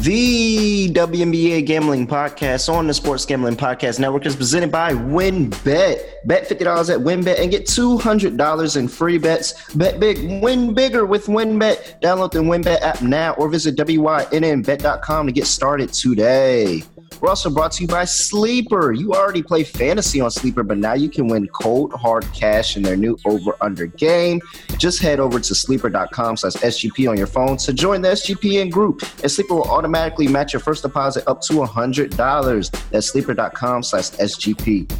The WNBA Gambling Podcast on the Sports Gambling Podcast Network is presented by WynnBET. Bet $50 at WynnBET and get $200 in free bets. Bet big, win bigger with WynnBET. Download the WynnBET app now or visit WYNNBet.com to get started today. We're also brought to you by Sleeper. You already play fantasy on Sleeper, but now you can win cold hard cash in their new over under game. Just head over to sleeper.com slash SGP on your phone to join the SGPN group, and Sleeper will automatically match your first deposit up to $100. That's sleeper.com slash SGP.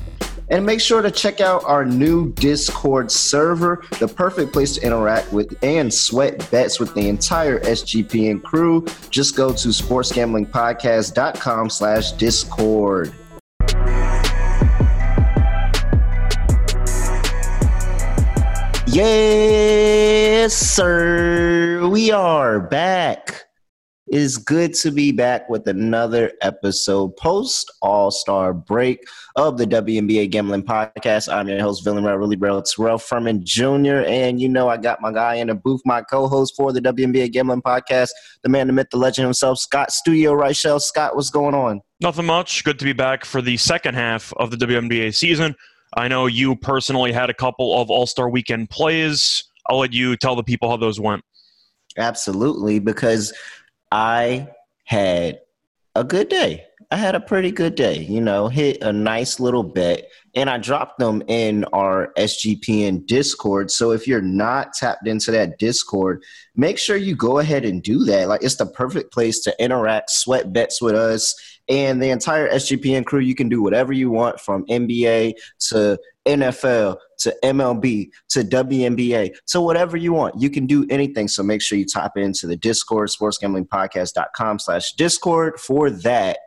And make sure to check out our new Discord server, the perfect place to interact with and sweat bets with the entire SGPN crew. Just go to sportsgamblingpodcast.com slash discord. Yes, sir. We are back. It is good to be back with another episode post All Star break of the WNBA Gambling Podcast. I'm your host, Villain Really Bro Terrell Furman Jr. And you know, I got my guy in the booth, my co host for the WNBA Gambling Podcast, the man, the myth, the legend himself, Scott Studio Reichel. Scott, what's going on? Nothing much. Good to be back for the second half of the WNBA season. I know you personally had a couple of All Star Weekend plays. I'll let you tell the people how those went. Absolutely, because I had a good day. I had a pretty good day, you know, hit a nice little bet and I dropped them in our SGPN Discord. So if you're not tapped into that Discord, make sure you go ahead and do that. Like it's the perfect place to interact, sweat bets with us and the entire SGPN crew. You can do whatever you want from NBA to NFL to MLB to WNBA to whatever you want. You can do anything. So make sure you tap into the Discord, sportsgamblingpodcast.com slash Discord for that.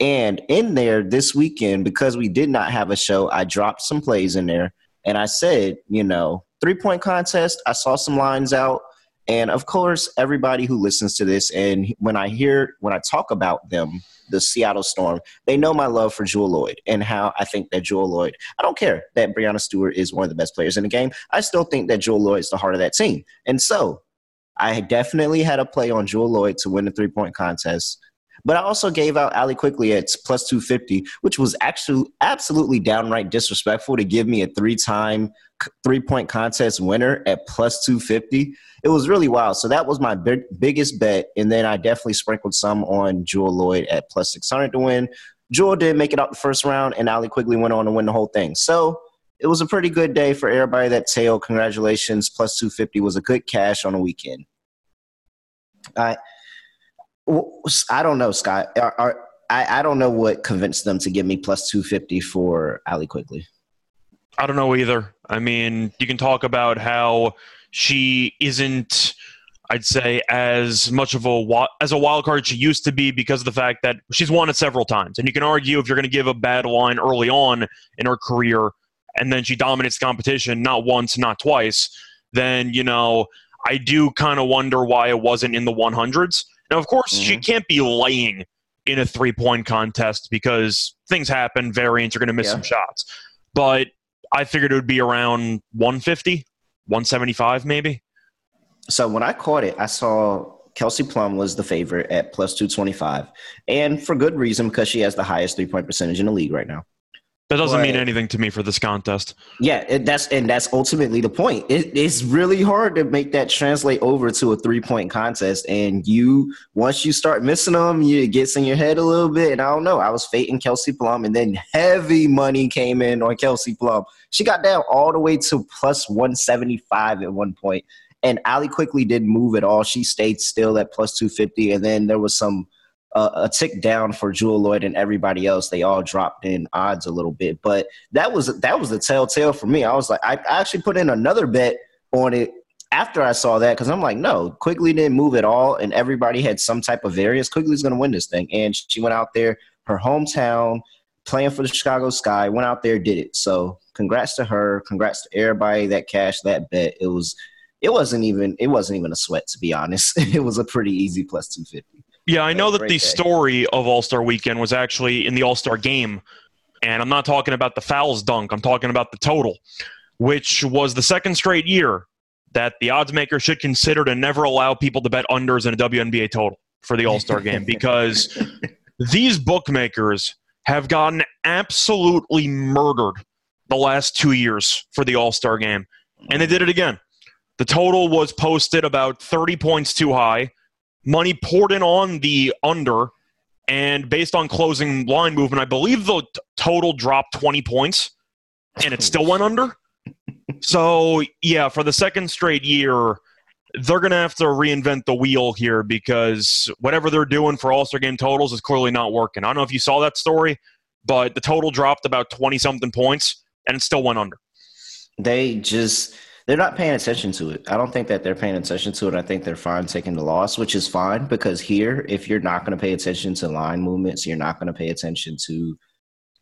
And in there this weekend, because we did not have a show, I dropped some plays in there. And I said, you know, three point contest, I saw some lines out. And of course, everybody who listens to this, and when I hear, when I talk about them, the Seattle Storm, they know my love for Jewell Lloyd and how I think that Jewell Lloyd, I don't care that Breanna Stewart is one of the best players in the game. I still think that Jewell Lloyd is the heart of that team. And so I definitely had a play on Jewell Lloyd to win the three point contest. But I also gave out Allie Quigley at plus 250, which was actually absolutely downright disrespectful to give me a three time three point contest winner at plus 250. It was really wild. So that was my big, biggest bet. And then I definitely sprinkled some on Jewell Lloyd at plus 600 to win. Jewell did make it out the first round, and Allie Quigley went on to win the whole thing. So it was a pretty good day for everybody that tailed. Congratulations. Plus 250 was a good cash on a weekend. I, I don't know, Scott. Are, are, I, I don't know what convinced them to give me plus 250 for Allie Quigley. I don't know either. I mean, you can talk about how she isn't, I'd say, as much of a as a wild card she used to be because of the fact that she's won it several times. And you can argue if you're going to give a bad line early on in her career, and then she dominates the competition not once, not twice, then you know I do kind of wonder why it wasn't in the 100s. Now, of course, mm-hmm. she can't be laying in a three point contest because things happen, variants are going to miss yeah. some shots. But I figured it would be around 150, 175 maybe. So when I caught it, I saw Kelsey Plum was the favorite at plus 225. And for good reason, because she has the highest three point percentage in the league right now. That doesn't but, mean anything to me for this contest. Yeah, it, that's and that's ultimately the point. It, it's really hard to make that translate over to a three point contest, and you once you start missing them, you, it gets in your head a little bit. And I don't know. I was fating Kelsey Plum, and then heavy money came in on Kelsey Plum. She got down all the way to plus one seventy five at one point, and Allie Quigley didn't move at all. She stayed still at plus two fifty, and then there was some uh, a tick down for Jewell Lloyd and everybody else. They all dropped in odds a little bit, but that was that was the telltale for me. I was like, I, I actually put in another bet on it after I saw that because I'm like, no, Quigley didn't move at all, and everybody had some type of variance. Quigley's going to win this thing, and she went out there, her hometown, playing for the Chicago Sky, went out there, did it. So congrats to her, congrats to everybody that cashed that bet. It was. It wasn't even it wasn't even a sweat to be honest. it was a pretty easy plus two fifty. Yeah, I know that the day. story of All Star Weekend was actually in the All Star game, and I'm not talking about the fouls dunk. I'm talking about the total, which was the second straight year that the odds maker should consider to never allow people to bet unders in a WNBA total. for the All Star game because these bookmakers have gotten absolutely murdered the last two years for the All Star game. And they did it again. The total was posted about 30 points too high. Money poured in on the under. And based on closing line movement, I believe the t- total dropped 20 points and it still went under. So, yeah, for the second straight year, they're going to have to reinvent the wheel here because whatever they're doing for All Star game totals is clearly not working. I don't know if you saw that story, but the total dropped about 20 something points and it still went under. They just. They're not paying attention to it. I don't think that they're paying attention to it. I think they're fine taking the loss, which is fine because here, if you're not going to pay attention to line movements, you're not going to pay attention to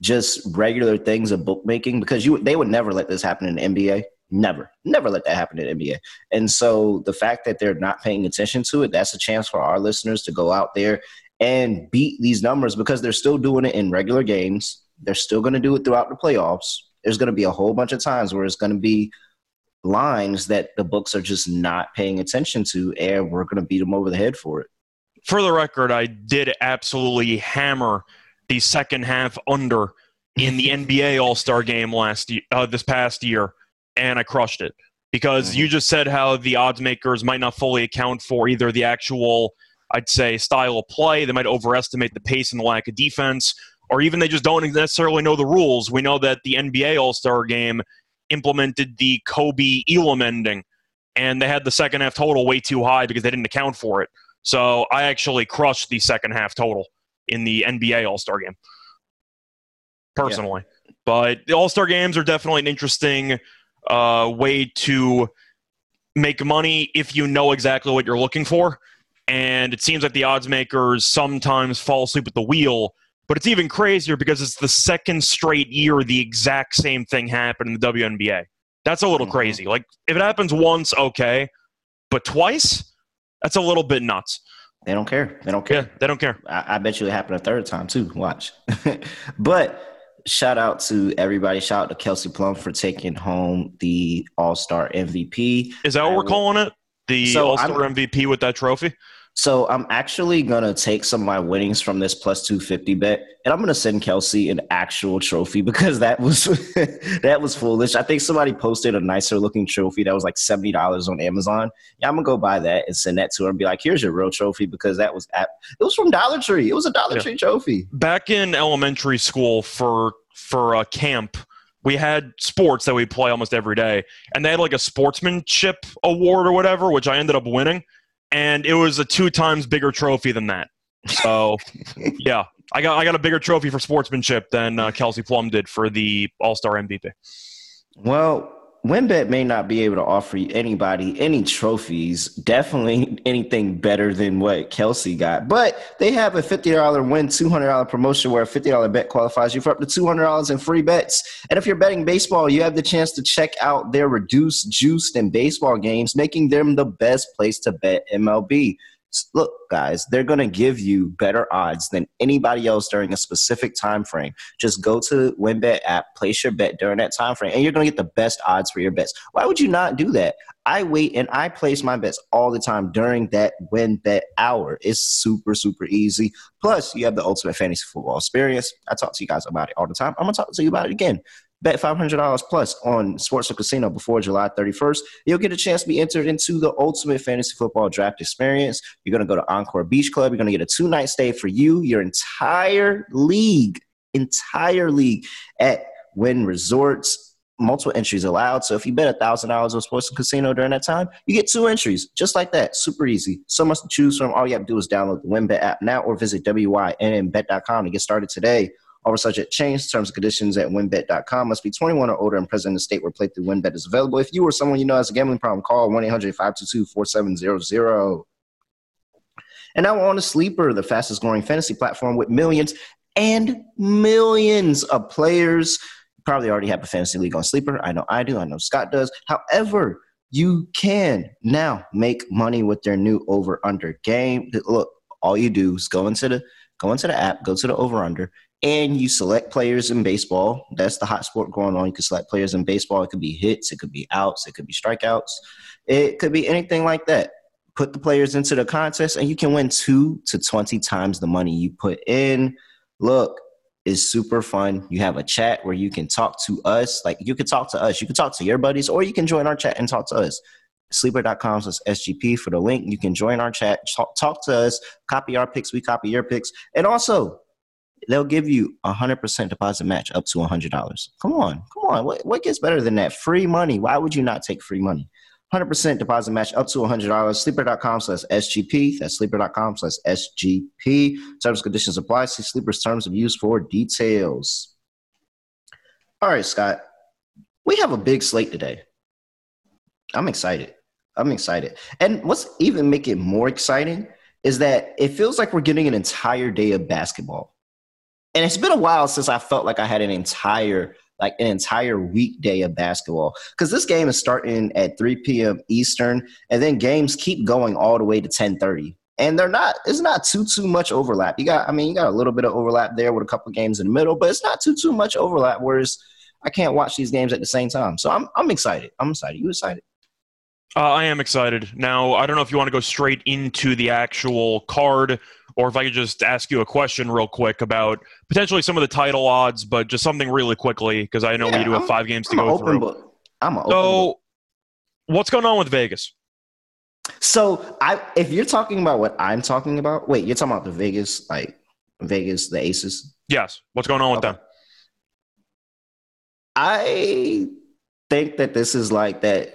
just regular things of bookmaking because you they would never let this happen in the NBA. Never, never let that happen in NBA. And so the fact that they're not paying attention to it, that's a chance for our listeners to go out there and beat these numbers because they're still doing it in regular games. They're still going to do it throughout the playoffs. There's going to be a whole bunch of times where it's going to be lines that the books are just not paying attention to, and we're going to beat them over the head for it. For the record, I did absolutely hammer the second half under in the NBA All Star game last year, uh, this past year, and I crushed it because mm-hmm. you just said how the odds makers might not fully account for either the actual, I'd say, style of play. They might overestimate the pace and the lack of defense, or even they just don't necessarily know the rules. We know that the NBA All Star game implemented the Kobe Elam ending, and they had the second half total way too high because they didn't account for it. So I actually crushed the second half total in the NBA All Star game, personally. Yeah. But the All Star games are definitely an interesting uh, way to make money if you know exactly what you're looking for. And it seems like the odds makers sometimes fall asleep at the wheel. But it's even crazier because it's the second straight year the exact same thing happened in the WNBA. That's a little mm-hmm. crazy. Like, if it happens once, okay. But twice? That's a little bit nuts. They don't care. They don't care. Yeah, they don't care. I, I bet you it happened a third time too. Watch. but shout out to everybody. Shout out to Kelsey Plum for taking home the All Star MVP. Is that what we're calling it? The so All Star MVP with that trophy? So I'm actually gonna take some of my winnings from this plus two fifty bet, and I'm gonna send Kelsey an actual trophy because that was that was foolish. I think somebody posted a nicer looking trophy that was like seventy dollars on Amazon. Yeah, I'm gonna go buy that and send that to her and be like, "Here's your real trophy," because that was at it was from Dollar Tree. It was a Dollar yeah. Tree trophy. Back in elementary school for for a camp, we had sports that we play almost every day, and they had like a sportsmanship award or whatever, which I ended up winning and it was a two times bigger trophy than that. So, yeah, I got I got a bigger trophy for sportsmanship than uh, Kelsey Plum did for the All Star MVP. Well, WynnBET may not be able to offer anybody any trophies, definitely anything better than what Kelsey got. But they have a $50 win, $200 promotion where a $50 bet qualifies you for up to $200 in free bets. And if you're betting baseball, you have the chance to check out their reduced, juiced, and baseball games, making them the best place to bet MLB look guys they're going to give you better odds than anybody else during a specific time frame. Just go to wynnbet app place your bet during that time frame and you're going to get the best odds for your bets. Why would you not do that? I wait and i place my bets all the time during that wynnbet hour. It's super super easy. Plus you have the ultimate fantasy football experience. I talk to you guys about it all the time. I'm going to talk to you about it again Bet $500 plus on Sports or Casino before July 31st. You'll get a chance to be entered into the ultimate fantasy football draft experience. You're going to go to Encore Beach Club. You're going to get a two night stay for you, your entire league, entire league at Wynn Resorts. Multiple entries allowed. So if you bet $1,000 on Sports and Casino during that time, you get two entries just like that. Super easy. So much to choose from. All you have to do is download the WynnBET app now or visit WYNNBet.com to get started today. All subject change. Terms and conditions at wynnbet.com. Must be 21 or older and present in the state where playthrough wynnbet is available. If you or someone you know has a gambling problem, call 1 800 522 4700. And now on to Sleeper, the fastest growing fantasy platform with millions and millions of players. You probably already have a fantasy league on Sleeper. I know I do. I know Scott does. However, you can now make money with their new over under game. Look, all you do is go into the go into the app, go to the over under, and you select players in baseball. That's the hot sport going on. You can select players in baseball. It could be hits, it could be outs, it could be strikeouts, it could be anything like that. put the players into the contest, and you can win two to 20 times the money you put in. Look, it's super fun. You have a chat where you can talk to us. Like you can talk to us, you can talk to your buddies, or you can join our chat and talk to us. Sleeper.com says SGP for the link. You can join our chat, talk, talk to us, copy our picks, we copy your picks. And also, they'll give you a 100% deposit match up to a $100. Come on, come on. What, what gets better than that? Free money. Why would you not take free money? 100% deposit match up to a $100. Sleeper.com slash SGP. That's sleeper.com slash SGP. Terms conditions apply. See Sleeper's terms of use for details. All right, Scott. We have a big slate today. I'm excited. I'm excited. And what's even make it more exciting is that it feels like we're getting an entire day of basketball. And it's been a while since I felt like I had an entire like an entire weekday of basketball because this game is starting at 3 p.m. Eastern, and then games keep going all the way to 10:30. And they're not. It's not too too much overlap. You got. I mean, you got a little bit of overlap there with a couple games in the middle, but it's not too too much overlap. Whereas I can't watch these games at the same time. So I'm I'm excited. I'm excited. You excited? Uh, I am excited. Now, I don't know if you want to go straight into the actual card or if I could just ask you a question real quick about potentially some of the title odds, but just something really quickly because I know yeah, we do have I'm, five games to I'm go through. Book. I'm so, book. what's going on with Vegas? So, I if you're talking about what I'm talking about, wait, you're talking about the Vegas, like Vegas, the Aces? Yes. What's going on with okay. them? I think that this is like that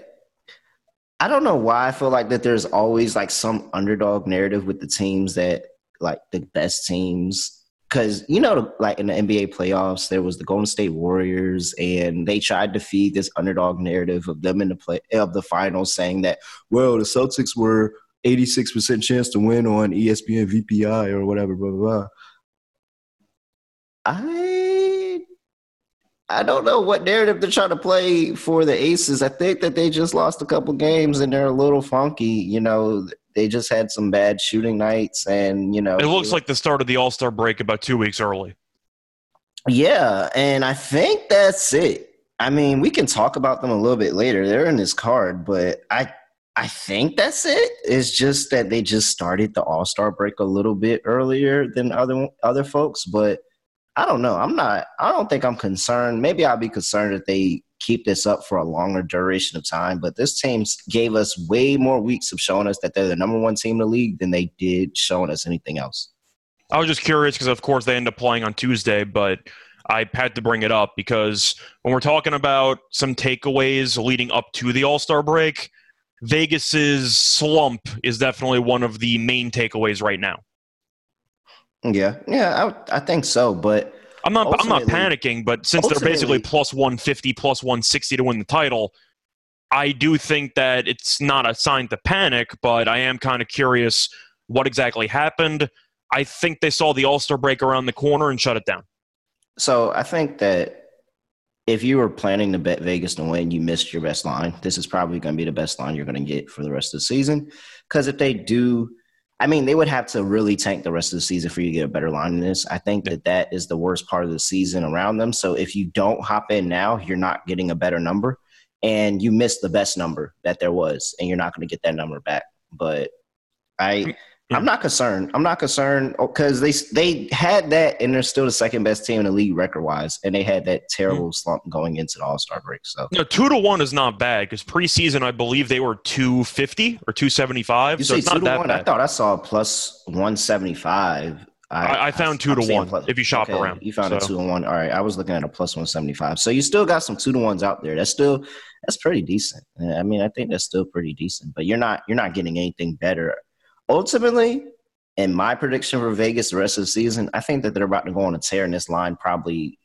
I don't know why I feel like that there's always like some underdog narrative with the teams that like the best teams. Because you know like in the nba playoffs there was the golden state warriors and they tried to feed this underdog narrative of them in the play of the finals saying that well the celtics were 86% chance to win on espn BPI or whatever blah blah blah. I i don't know what narrative they're trying to play for the aces. I think that they just lost a couple games and they're a little funky you know they just had some bad shooting nights, and you know, it looks like the start of the All Star break about two weeks early. Yeah, and I think that's it. I mean, we can talk about them a little bit later. They're in this card, but I I think that's it. It's just that they just started the All Star break a little bit earlier than other other folks, but I don't know. I'm not. I don't think I'm concerned. Maybe I'll be concerned if they keep this up for a longer duration of time. But this team gave us way more weeks of showing us that they're the number one team in the league than they did showing us anything else. I was just curious because, of course, they end up playing on Tuesday, but I had to bring it up because when we're talking about some takeaways leading up to the All Star break, Vegas's slump is definitely one of the main takeaways right now. Yeah, yeah, I, I think so. But I'm not. I'm not panicking. But since they're basically plus 150, plus 160 to win the title, I do think that it's not a sign to panic. But I am kind of curious what exactly happened. I think they saw the All Star break around the corner and shut it down. So I think that if you were planning to bet Vegas to win, you missed your best line. This is probably going to be the best line you're going to get for the rest of the season. Because if they do I mean, they would have to really tank the rest of the season for you to get a better line than this. I think that that is the worst part of the season around them. So if you don't hop in now, you're not getting a better number, and you miss the best number that there was, and you're not going to get that number back. But I I'm not concerned. I'm not concerned because they they had that, and they're still the second best team in the league record wise, and they had that terrible mm-hmm. slump going into the All Star break. So no, two to one is not bad because preseason I believe they were two fifty or two seventy five. So it's not that one? bad. I thought I saw plus one seventy five. I, I, found 2 I'm to one. Plus, if you shop okay, around, you found so. a two to one. All right, I was looking at a plus one seventy five. So you still got some two to ones out there. That's still that's pretty decent. I mean, I think that's still pretty decent. But you're not you're not getting anything better. Ultimately, and my prediction for Vegas the rest of the season, I think that they're about to go on a tear, and this line probably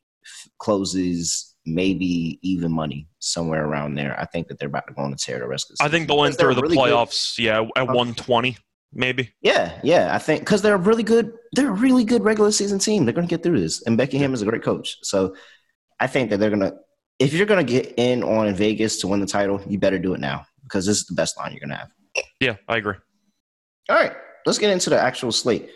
closes maybe even money somewhere around there. I think that they're about to go on a tear the rest of the season. I think they'll enter the really playoffs, good. yeah, at 120 maybe. Yeah, yeah. I think because they're a really good, they're a really good regular season team. They're going to get through this, and Becky Hammon is a great coach. So I think that they're going to. If you're going to get in on Vegas to win the title, you better do it now because this is the best line you're going to have. Yeah, I agree. All right let's get into the actual slate.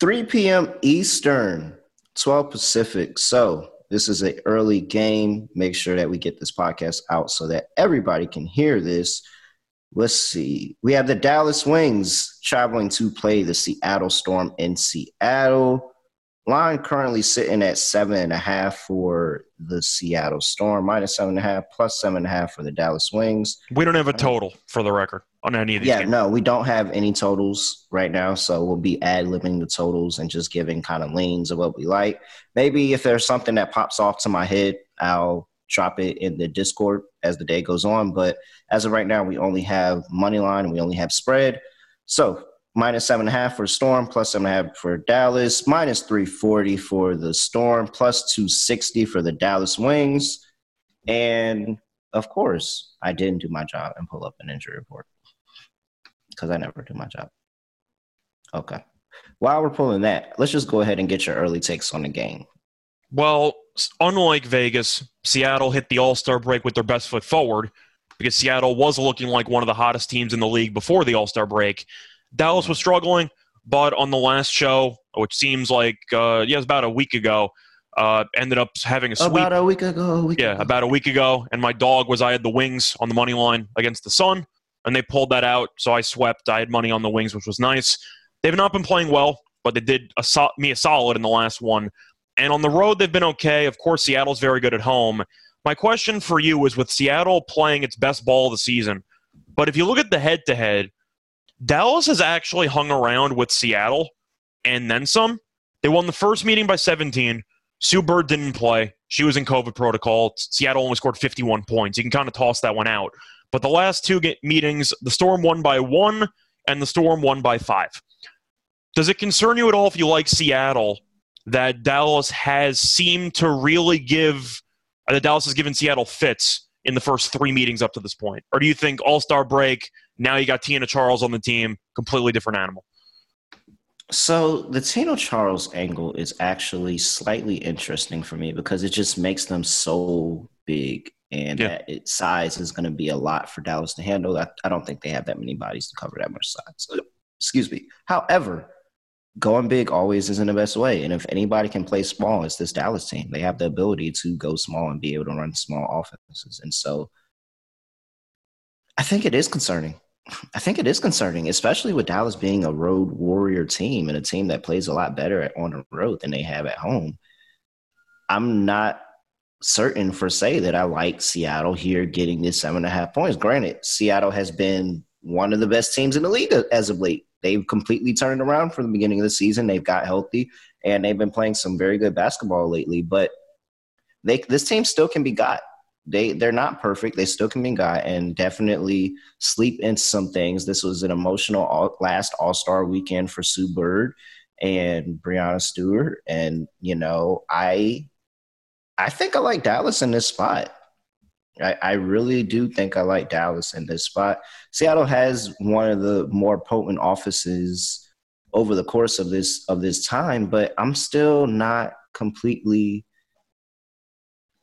3 p.m. Eastern, 12 Pacific. So this is an early game. Make sure that we get this podcast out so that everybody can hear this. let's see. We have the Dallas Wings traveling to play the Seattle Storm in Seattle. Line currently sitting at seven and a half for the Seattle Storm, minus seven and a half, plus seven and a half for the Dallas Wings. We don't have a total for the record on any of these. Yeah, games. no, we don't have any totals right now, so we'll be ad libbing the totals and just giving kind of lanes of what we like. Maybe if there's something that pops off to my head, I'll drop it in the Discord as the day goes on. But as of right now, we only have money line, we only have spread. So minus seven and a half for Storm, plus seven and a half for Dallas, minus 340 for the Storm, plus 260 for the Dallas Wings. And of course, I didn't do my job and pull up an injury report because I never do my job. Okay. While we're pulling that, let's just go ahead and get your early takes on the game. Well, unlike Vegas, Seattle hit the All Star break with their best foot forward because Seattle was looking like one of the hottest teams in the league before the All Star break. Dallas was struggling, but on the last show, which seems like uh, yeah, it was about a week ago, uh, ended up having a sweep. About a week ago. A week yeah, ago. about a week ago, and my dog was I had the Wings on the money line against the Sun, and they pulled that out, so I swept. I had money on the Wings, which was nice. They've not been playing well, but they did a so- me a solid in the last one. And on the road, they've been okay. Of course, Seattle's very good at home. My question for you is with Seattle playing its best ball of the season, but if you look at the head to head, Dallas has actually hung around with Seattle and then some. They won the first meeting by 17. Sue Bird didn't play. She was in COVID protocol. Seattle only scored 51 points. You can kind of toss that one out. But the last two meetings, the Storm won by one and the Storm won by five. Does it concern you at all if you like Seattle that Dallas has seemed to really give, uh, that Dallas has given Seattle fits in the first three meetings up to this point? Or do you think All Star break, now you got Tina Charles on the team, completely different animal? So the Tina Charles angle is actually slightly interesting for me because it just makes them so big and Yeah. that its size is going to be a lot for Dallas to handle. I, I don't think they have that many bodies to cover that much size. Excuse me. However, going big always isn't the best way. And if anybody can play small, it's this Dallas team. They have the ability to go small and be able to run small offenses. And so I think it is concerning. I think it is concerning, especially with Dallas being a road warrior team and a team that plays a lot better at, on the road than they have at home. I'm not certain for say that I like Seattle here getting this seven and a half points. Granted, Seattle has been one of the best teams in the league as of late. They've completely turned around from the beginning of the season. They've got healthy and they've been playing some very good basketball lately. But they this team still can be got they they're not perfect. They still can be got and definitely sleep into some things. This was an emotional all, last All Star weekend for Sue Bird and Breanna Stewart, and you know I I think I like Dallas in this spot. I, I really do think I like Dallas in this spot. Seattle has one of the more potent offices over the course of this of this time, but I'm still not completely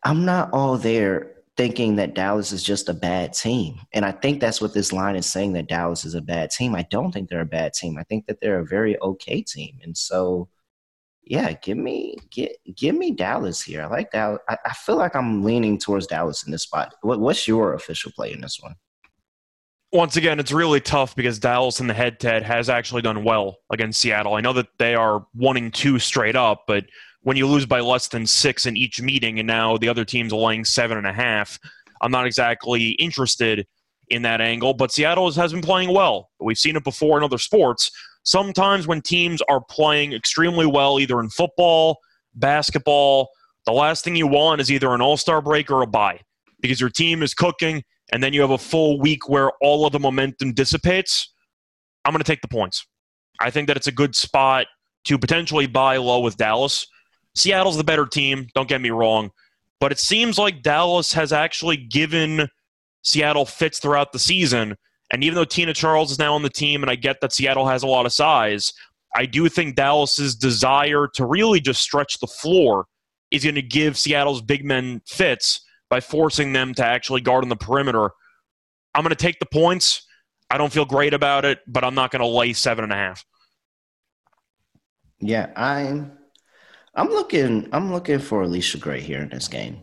I'm not all there thinking that Dallas is just a bad team. And I think that's what this line is saying that Dallas is a bad team. I don't think they're a bad team. I think that they're a very okay team. And so yeah, give me get give me Dallas here. I like Dallas. I, I feel like I'm leaning towards Dallas in this spot. What, what's your official play in this one? once again, it's really tough because Dallas in the head to head has actually done well against Seattle. I know that they are wanting two straight up, but when you lose by less than six in each meeting and now the other team's laying seven and a half, I'm not exactly interested in that angle. But Seattle has been playing well. We've seen it before in other sports. Sometimes when teams are playing extremely well, either in football, basketball, the last thing you want is either an all star break or a bye because your team is cooking and then you have a full week where all of the momentum dissipates, I'm going to take the points. I think that it's a good spot to potentially buy low with Dallas. Seattle's the better team, don't get me wrong, but it seems like Dallas has actually given Seattle fits throughout the season. And even though Tina Charles is now on the team, and I get that Seattle has a lot of size, I do think Dallas's desire to really just stretch the floor is going to give Seattle's big men fits by forcing them to actually guard on the perimeter. I'm going to take the points. I don't feel great about it, but I'm not going to lay seven and a half. Yeah, I'm I'm looking I'm looking for Allisha Gray here in this game.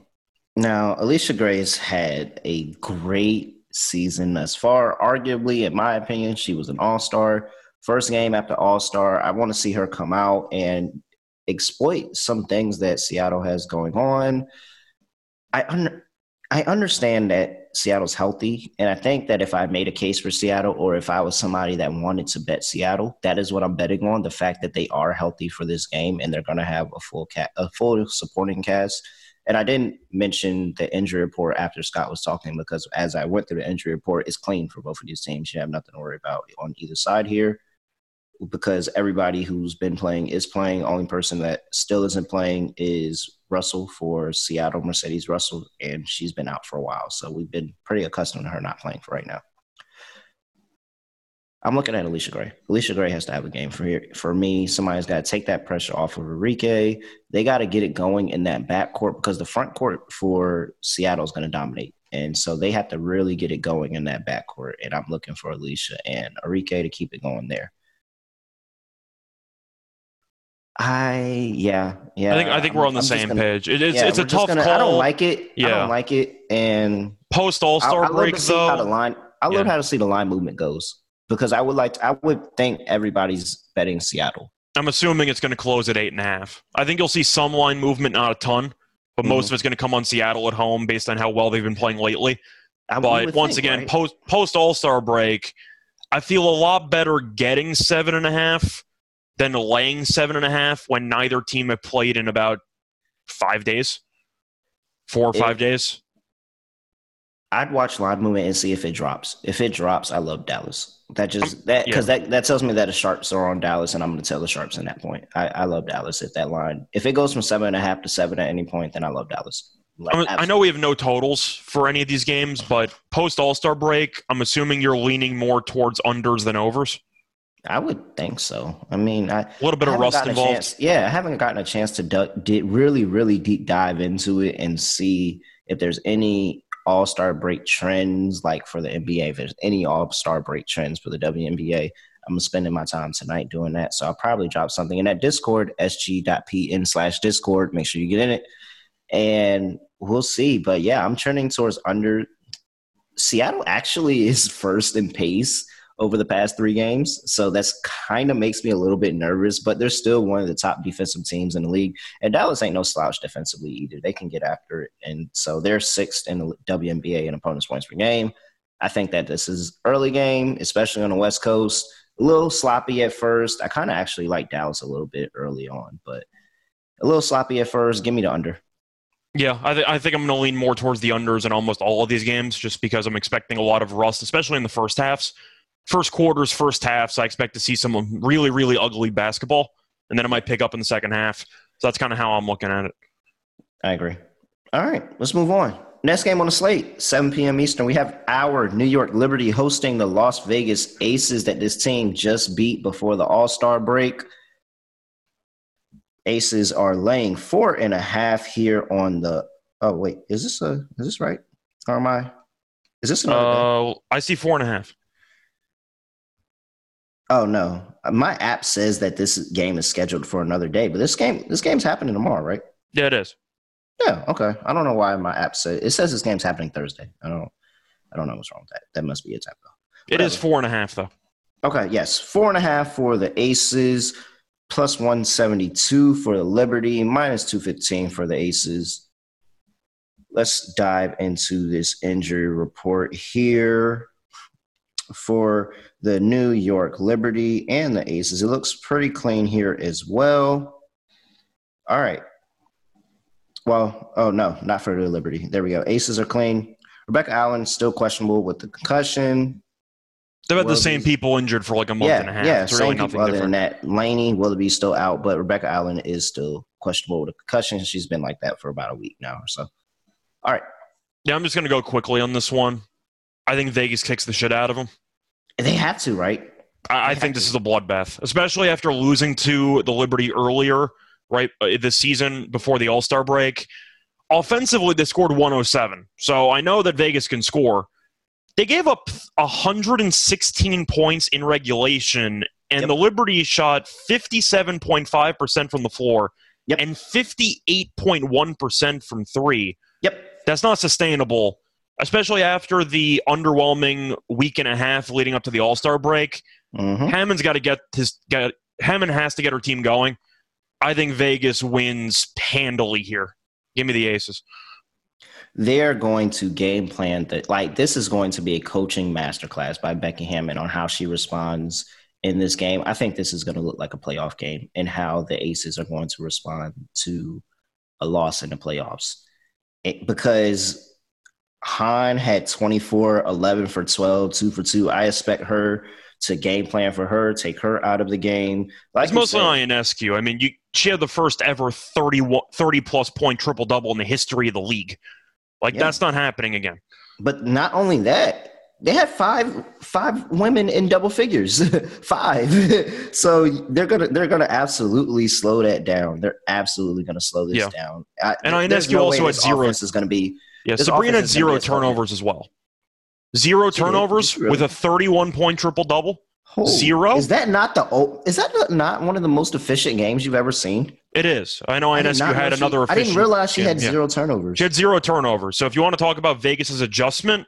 Now, Allisha Gray's had a great season thus far. Arguably, in my opinion, she was an all star. First game after all star. I want to see her come out and exploit some things that Seattle has going on. I un- I understand that Seattle's healthy, and I think that if I made a case for Seattle, or if I was somebody that wanted to bet Seattle, that is what I'm betting on: the fact that they are healthy for this game and they're going to have a full cat, a full supporting cast. And I didn't mention the injury report after Scott was talking because as I went through the injury report, it's clean for both of these teams. You have nothing to worry about on either side here because everybody who's been playing is playing. Only person that still isn't playing is Russell for Seattle, Mercedes Russell, and she's been out for a while. So we've been pretty accustomed to her not playing for right now. I'm looking at Allisha Gray. Allisha Gray has to have a game for here. For me, somebody's got to take that pressure off of Arike. They got to get it going in that back court because the front court for Seattle is going to dominate. And so they have to really get it going in that back court. And I'm looking for Allisha and Arike to keep it going there. I yeah yeah. I think I think we're on the I'm same gonna, page. It, it's yeah, it's a tough gonna, call. I don't like it. Yeah. I don't like it. And Post All I, I Star love break to see how the though. line. I love Yeah. how to see the line movement goes because I would like. To, I would think everybody's betting Seattle. I'm assuming it's going to close at eight and a half. I think you'll see some line movement, not a ton, but most Mm-hmm. of it's going to come on Seattle at home based on how well they've been playing lately. I But once think, again, right? post post All Star break, I feel a lot better getting seven and a half than laying seven and a half when neither team have played in about five days, four or five days. I'd watch line movement and see if it drops. If it drops, I love Dallas. That just that yeah. because that that tells me that the sharps are on Dallas, and I'm going to tell the sharps in that point. I, I love Dallas if that line if it goes from seven and a half to seven at any point, then I love Dallas. Like, I, mean, I absolutely. know we have no totals for any of these games, but post All Star break, I'm assuming you're leaning more towards unders than overs. I would think so. I mean, I A little bit of rust involved. chance- yeah, I haven't gotten a chance to du- di- really, really deep dive into it and see if there's any All Star break trends, like for the NBA. If there's any All Star break trends for the WNBA, I'm spending my time tonight doing that. So I'll probably drop something in that Discord, sg.pn slash Discord. Make sure you get in it, and we'll see. But yeah, I'm trending towards under. Seattle actually is first in pace over the past three games. So that's kind of makes me a little bit nervous, but they're still one of the top defensive teams in the league. And Dallas ain't no slouch defensively either. They can get after it. And so they're sixth in the WNBA in opponents' points per game. I think that this is early game, especially on the West Coast. A little sloppy at first. I kind of actually like Dallas a little bit early on, but a little sloppy at first. Give me the under. Yeah, I, th- I think I'm going to lean more towards the unders in almost all of these games just because I'm expecting a lot of rust, especially in the first halves. First quarters, first halves, I expect to see some really, really ugly basketball, and then it might pick up in the second half. So that's kind of how I'm looking at it. I agree. All right, let's move on. Next game on the slate, 7 p.m. Eastern. We have our New York Liberty hosting the Las Vegas Aces that this team just beat before the All Star break. Aces are laying four and a half here on the. Oh wait, is this a? Is this right? Or am I? Is this another? day? Uh, I see four and a half. Oh no, my app says that this game is scheduled for another day, but this game this game's happening tomorrow, right? Yeah, it is. Yeah, okay. I don't know why my app says it says this game's happening Thursday. I don't I don't know what's wrong with that. That must be a typo. It is four and a half though. Okay, yes. Four and a half for the Aces, plus 172 for the Liberty, minus 215 for the Aces. Let's dive into this injury report here for the New York Liberty and the Aces. It looks pretty clean here as well. All right. Well, oh no, not for the Liberty. There we go. Aces are clean. Rebecca Allen still questionable with the concussion. They've had the same people injured for like a month yeah, and a half. Yeah, it's really same nothing people other different. than that. Laney Willoughby's still out, but Rebecca Allen is still questionable with a concussion. She's been like that for about a week now or so. All right. Yeah, I'm just going to go quickly on this one. I think Vegas kicks the shit out of them. They have to, right? I, I think this is a bloodbath, especially after losing to the Liberty earlier, right, uh, this season before the All Star break. Offensively, they scored 107. So I know that Vegas can score. They gave up 116 points in regulation, and Yep. the Liberty shot 57.5% from the floor Yep. and 58.1% from three. Yep. That's not sustainable. Especially after the underwhelming week and a half leading up to the All Star break. Mhm. Hammon's got to get his get Hammon has to get her team going. I think Vegas wins handily here. Give me the aces. They're going to game plan that. Like this is going to be a coaching masterclass by Becky Hammon on how she responds in this game. I think this is going to look like a playoff game and how the Aces are going to respond to a loss in the playoffs. It- because Han had 24, 11 for 12, 2 for 2. I expect her to game plan for her, take her out of the game. Like It's mostly said- Ionescu. I mean, you, she had the first ever 30, 30 plus point triple double in the history of the league. Like Yeah. that's not happening again. But not only that, they had five five women in double figures. five. so they're gonna they're gonna absolutely slow that down. They're absolutely gonna slow this Yeah. down. I, And no also had this zero- is gonna be Yeah, Sabrina had offense is gonna zero be a struggle. turnovers as well. Zero turnovers Really? with a 31 point triple double. oh, Zero? Is that not the is that not one of the most efficient games you've ever seen? It is. I know I Ionescu not had she- another I didn't realize she game, had yeah. zero turnovers. She had zero turnovers. So if you want to talk about Vegas's adjustment,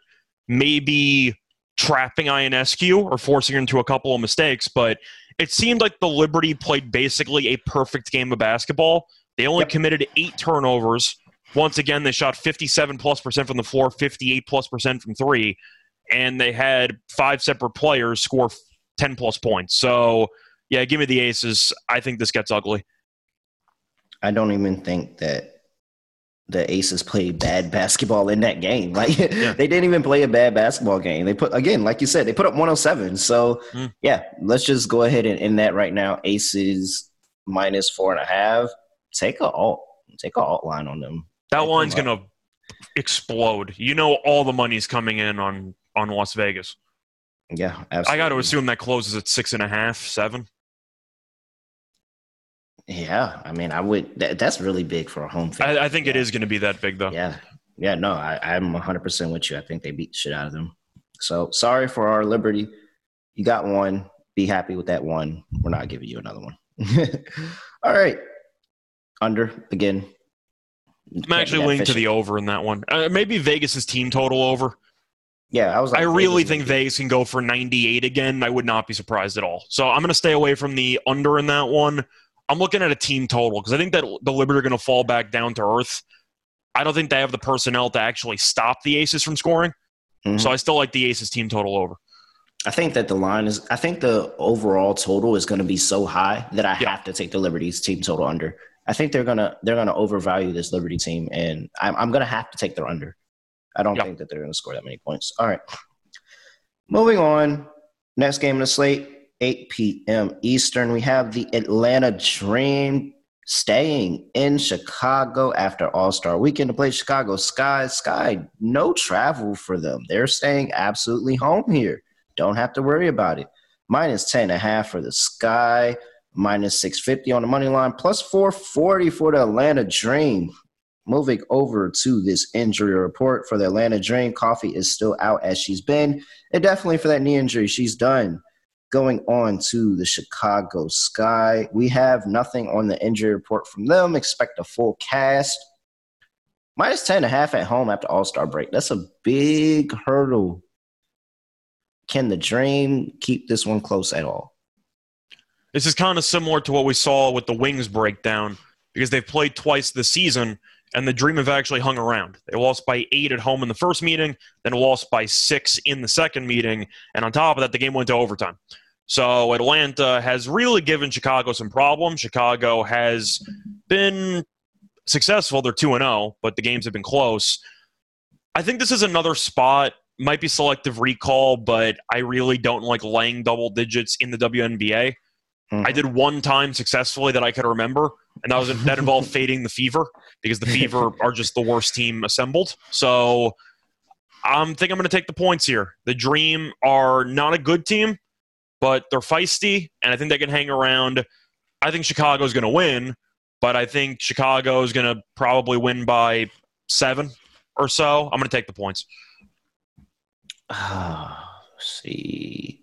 maybe trapping Ionescu or forcing her into a couple of mistakes, but it seemed like the Liberty played basically a perfect game of basketball. They only Yep. committed eight turnovers. Once again, they shot 57 plus percent from the floor, 58 plus percent from three, and they had five separate players score 10 plus points. So, yeah, give me the aces. I think this gets ugly. I don't even think that the Aces played bad basketball in that game. Like they didn't even play a bad basketball game. They put again, like you said, they put up 107. So Mm. yeah, let's just go ahead and end that right now. Aces minus four and a half. Take a alt. Take a alt line on them. That line's going to explode. You know, all the money's coming in on on Las Vegas. Yeah, absolutely. I got to assume that closes at six and a half, seven. Yeah, I mean, I would. That, that's really big for a home fan. I, I think it Yeah. is going to be that big, though. Yeah. Yeah, no, I, I'm 100% with you. I think they beat the shit out of them. So sorry for our Liberty. You got one. Be happy with that one. We're not giving you another one. All right. Under again. I'm actually leaning to the over in that one. Uh, maybe Vegas's team total over. Yeah, I was. Like, I really Vegas think. Vegas can go for 98 again. I would not be surprised at all. So I'm going to stay away from the under in that one. I'm looking at a team total because I think that the Liberty are going to fall back down to earth. I don't think they have the personnel to actually stop the Aces from scoring. Mhm. So I still like the Aces team total over. I think that the line is. I think the overall total is going to be so high that I Yeah. have to take the Liberty's team total under. I think they're gonna they're gonna overvalue this Liberty team, and I'm I'm gonna have to take their under. I don't Yeah. think that they're gonna score that many points. All right, moving on. Next game in the slate, 8 p.m. Eastern. We have the Atlanta Dream staying in Chicago after All Star Weekend to play Chicago Sky. Sky, no travel for them. They're staying absolutely home here. Don't have to worry about it. Minus 10 and a half for the Sky, minus 650 on the money line, plus 440 for the Atlanta Dream. Moving over to this injury report for the Atlanta Dream, Coffey is still out as she's been. And definitely for that knee injury, she's done. Going on to the Chicago Sky, we have nothing on the injury report from them. Expect a full cast. Minus 10 and a half at home after All Star break. That's a big hurdle. Can the Dream keep this one close at all? This is kind of similar to what we saw with the Wings breakdown because they've played twice this season and the Dream have actually hung around. They lost by eight at home in the first meeting, then lost by six in the second meeting, and on top of that, the game went to overtime. So Atlanta has really given Chicago some problems. Chicago has been successful. They're 2 0, but the games have been close. I think this is another spot, might be selective recall, but I really don't like laying double digits in the WNBA. Mhm. I did one time successfully that I could remember, and that was that involved fading the Fever because the Fever are just the worst team assembled. So I'm think I'm going to take the points here. The Dream are not a good team, but they're feisty, and I think they can hang around. I think Chicago's going to win, but I think Chicago is going to probably win by seven or so. I'm going to take the points. Ah, see.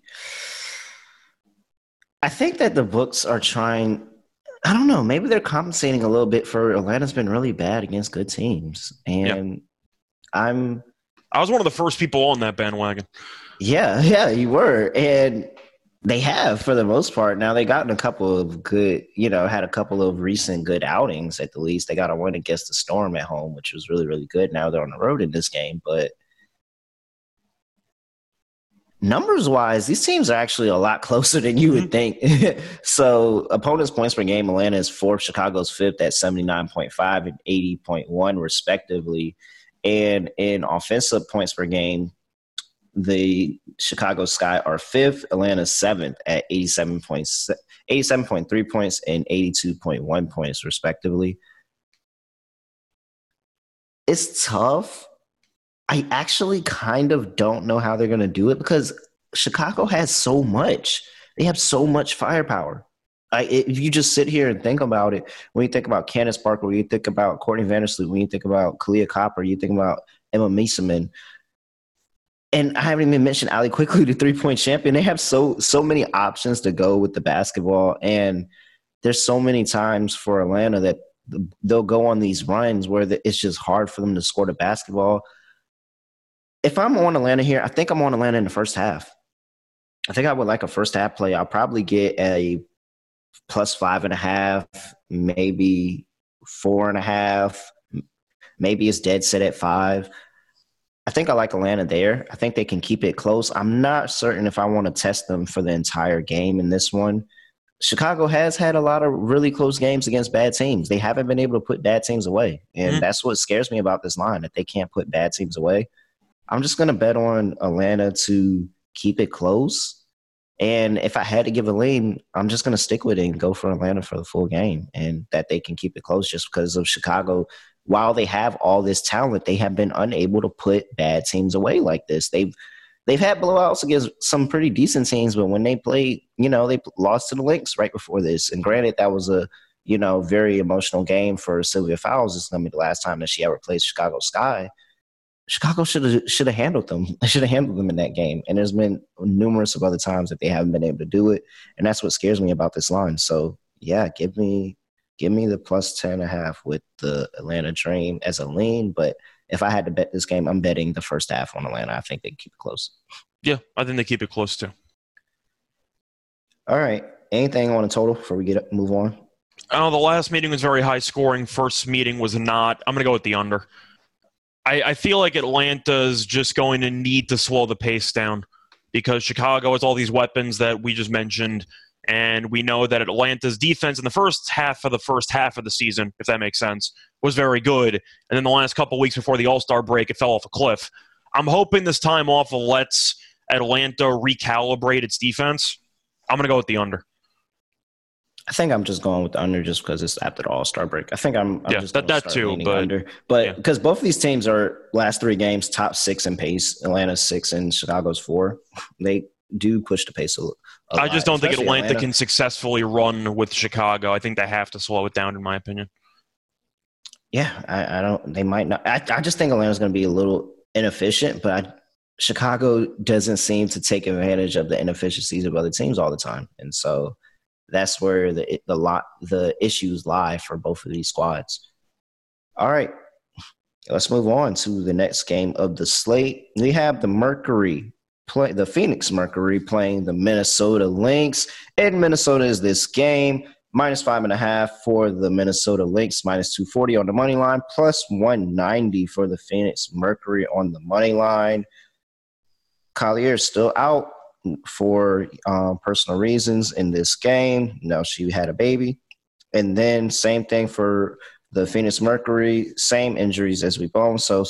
I think that the books are trying. I don't know. Maybe they're compensating a little bit for Atlanta's been really bad against good teams, and I'm I was one of the first people on that bandwagon. Yeah, yeah, you were. And they have for the most part. Now they gotten a couple of good, you know, had a couple of recent good outings at the least. They got a win against the Storm at home, which was really, really good. Now they're on the road in this game, but numbers wise, these teams are actually a lot closer than you would mm-hmm. think. so opponents' points per game, Atlanta is fourth, Chicago's fifth at 79.5 and 80.1 respectively. And in offensive points per game, the Chicago Sky are fifth, Atlanta seventh at 87 points, 87.3 points and 82.1 points respectively. It's tough I actually kind of don't know how they're going to do it because Chicago has so much. They have so much firepower. I, if you just sit here and think about it, when you think about Candace Parker, when you think about Courtney Vandersloot, when you think about Kahleah Copper, you think about Emma Meesseman, and I haven't even mentioned Allie Quigley, the three point champion. They have so so many options to go with the basketball, and there's so many times for Atlanta that they'll go on these runs where it's just hard for them to score the basketball if I'm on Atlanta here, I think I'm on Atlanta in the first half. I think I would like a first half play. I'll probably get a plus five and a half, maybe four and a half. Maybe it's dead set at five. I think I like Atlanta there. I think they can keep it close. I'm not certain if I want to test them for the entire game in this one. Chicago has had a lot of really close games against bad teams. They haven't been able to put bad teams away. And mm-hmm. that's what scares me about this line that they can't put bad teams away. I'm just going to bet on Atlanta to keep it close. And if I had to give a lean, I'm just going to stick with it and go for Atlanta for the full game and that they can keep it close just because of Chicago. While they have all this talent, they have been unable to put bad teams away like this. They've they've had blowouts against some pretty decent teams, but when they play, you know, they lost to the Lynx right before this. And granted, that was a you know very emotional game for Sylvia Fowles. It's going to be the last time that she ever plays Chicago Sky. Chicago should have should have handled them. They should have handled them in that game. And there's been numerous of other times that they haven't been able to do it. And that's what scares me about this line. So yeah, give me give me the plus ten and a half with the Atlanta Dream as a lean. But if I had to bet this game, I'm betting the first half on Atlanta. I think they keep it close. Yeah, I think they keep it close too. All right. Anything on a total before we get move on? Oh, the last meeting was very high scoring. First meeting was not. I'm going to go with the under. I, I feel like Atlanta's just going to need to slow the pace down because Chicago has all these weapons that we just mentioned. And we know that Atlanta's defense in the first half of the first half of the season, if that makes sense, was very good. And then the last couple weeks before the All Star break, it fell off a cliff. I'm hoping this time off lets Atlanta recalibrate its defense. I'm going to go with the under. I think I'm just going with the under just because it's after the All Star break. I think I'm, I'm yeah, just that, that too, but under. But because yeah. both of these teams are last three games top six in pace. Atlanta's six and Chicago's four. They do push the pace a, a I just don't think Atlanta, Atlanta, can successfully run with Chicago. I think they have to slow it down, in my opinion. Yeah, I, I don't. They might not. I, I just think Atlanta's going to be a little inefficient, but I, Chicago doesn't seem to take advantage of the inefficiencies of other teams all the time, and so that's where the the lot the issues lie for both of these squads. All right, let's move on to the next game of the slate. We have the Mercury play the Phoenix Mercury playing the Minnesota Lynx. In Minnesota is this game minus five and a half for the Minnesota Lynx, minus 240 on the money line, plus 190 for the Phoenix Mercury on the money line. Collier is still out for um, personal reasons in this game. You know, she had a baby. And then same thing for the Phoenix Mercury, same injuries as we both. So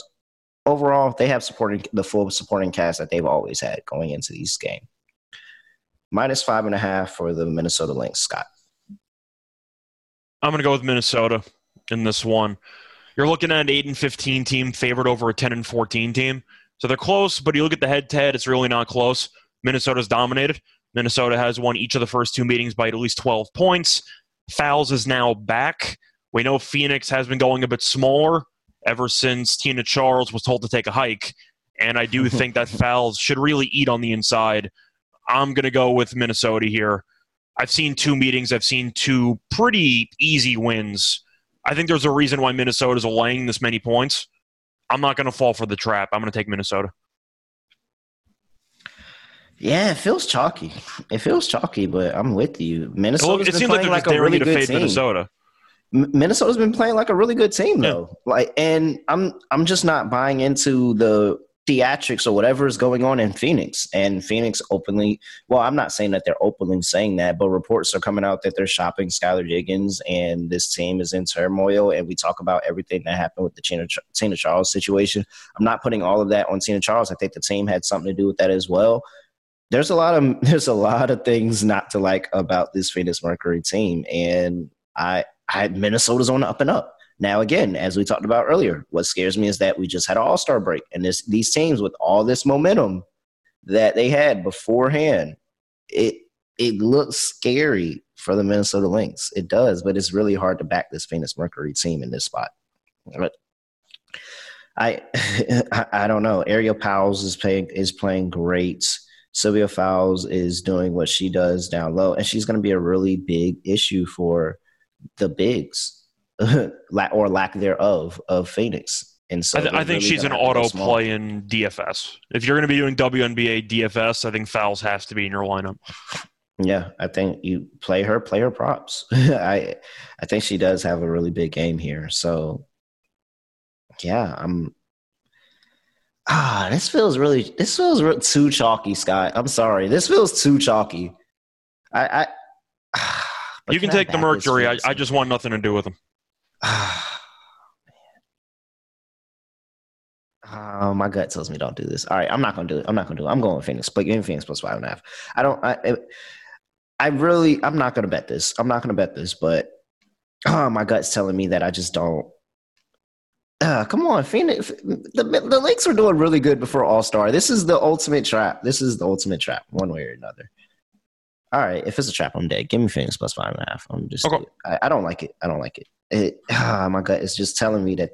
overall, they have supporting the full supporting cast that they've always had going into these game. Minus five and a half for the Minnesota Lynx, Scott. I'm going to go with Minnesota in this one. You're looking at an 8 and 15 team favored over a 10 and 14 team. So they're close, but you look at the head to head, it's really not close. Minnesota's dominated. Minnesota has won each of the first two meetings by at least 12 points. Fowles is now back. We know Phoenix has been going a bit smaller ever since Tina Charles was told to take a hike. And I do think that Fowles should really eat on the inside. I'm going to go with Minnesota here. I've seen two meetings, I've seen two pretty easy wins. I think there's a reason why Minnesota's laying this many points. I'm not going to fall for the trap. I'm going to take Minnesota. Yeah, it feels chalky. It feels chalky, but I'm with you. Minnesota. It, it seems like they're like a really good team. Minnesota. Minnesota's been playing like a really good team though. Yeah. Like, and I'm I'm just not buying into the theatrics or whatever is going on in Phoenix. And Phoenix openly, well, I'm not saying that they're openly saying that, but reports are coming out that they're shopping Skylar Diggins and this team is in turmoil. And we talk about everything that happened with the Tina, Tina Charles situation. I'm not putting all of that on Tina Charles. I think the team had something to do with that as well. There's a lot of there's a lot of things not to like about this Phoenix Mercury team, and I, I Minnesota's on the up and up. Now, again, as we talked about earlier, what scares me is that we just had an All Star break, and this, these teams with all this momentum that they had beforehand, it it looks scary for the Minnesota Lynx. It does, but it's really hard to back this Phoenix Mercury team in this spot. But I I don't know. Aerial Powers is playing is playing great. Sylvia Fowles is doing what she does down low, and she's going to be a really big issue for the bigs or lack thereof of Phoenix. And so I, th- I think really she's an auto play in DFS. If you're going to be doing WNBA DFS, I think Fowles has to be in your lineup. Yeah, I think you play her, play her props. I I think she does have a really big game here. So yeah, I'm Ah, this feels really this feels too chalky, Scott. I'm sorry. This feels too chalky. I, I you can, can take the Mercury. I, I just want nothing to do with them. Oh, my gut tells me don't do this. All right, I'm not gonna do it. I'm not gonna do it. I'm going with Phoenix. But give Phoenix plus five and a half. I don't. I. I really. I'm not gonna bet this. I'm not gonna bet this. But oh, my gut's telling me that I just don't. Uh, come on, Phoenix. The the Lakes were doing really good before All Star. This is the ultimate trap. This is the ultimate trap, one way or another. All right, if it's a trap, I'm dead. Give me Phoenix plus five and a half. I'm just. Okay. I, I don't like it. I don't like it it, oh my gut is just telling me that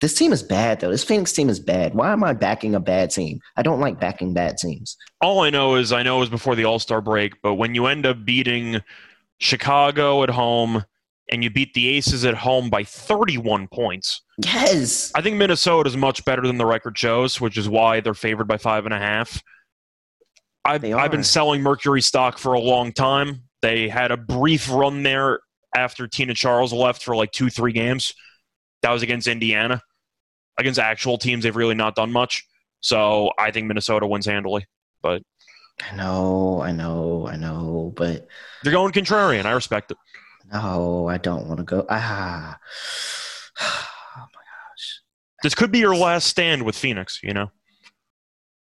this team is bad though. This Phoenix team is bad. Why am I backing a bad team? I don't like backing bad teams. All I know is I know it was before the All Star break, but when you end up beating Chicago at home and you beat the Aces at home by 31 points. Yes. I think Minnesota is much better than the record shows, which is why they're favored by five and a half. I've, I've been selling Mercury stock for a long time. They had a brief run there after Tina Charles left for like two, three games. That was against Indiana. Against actual teams, they've really not done much. So I think Minnesota wins handily. But I know, I know, I know, but they're going contrarian. I respect it. No, I don't want to go. Ah, this could be your last stand with Phoenix. You know.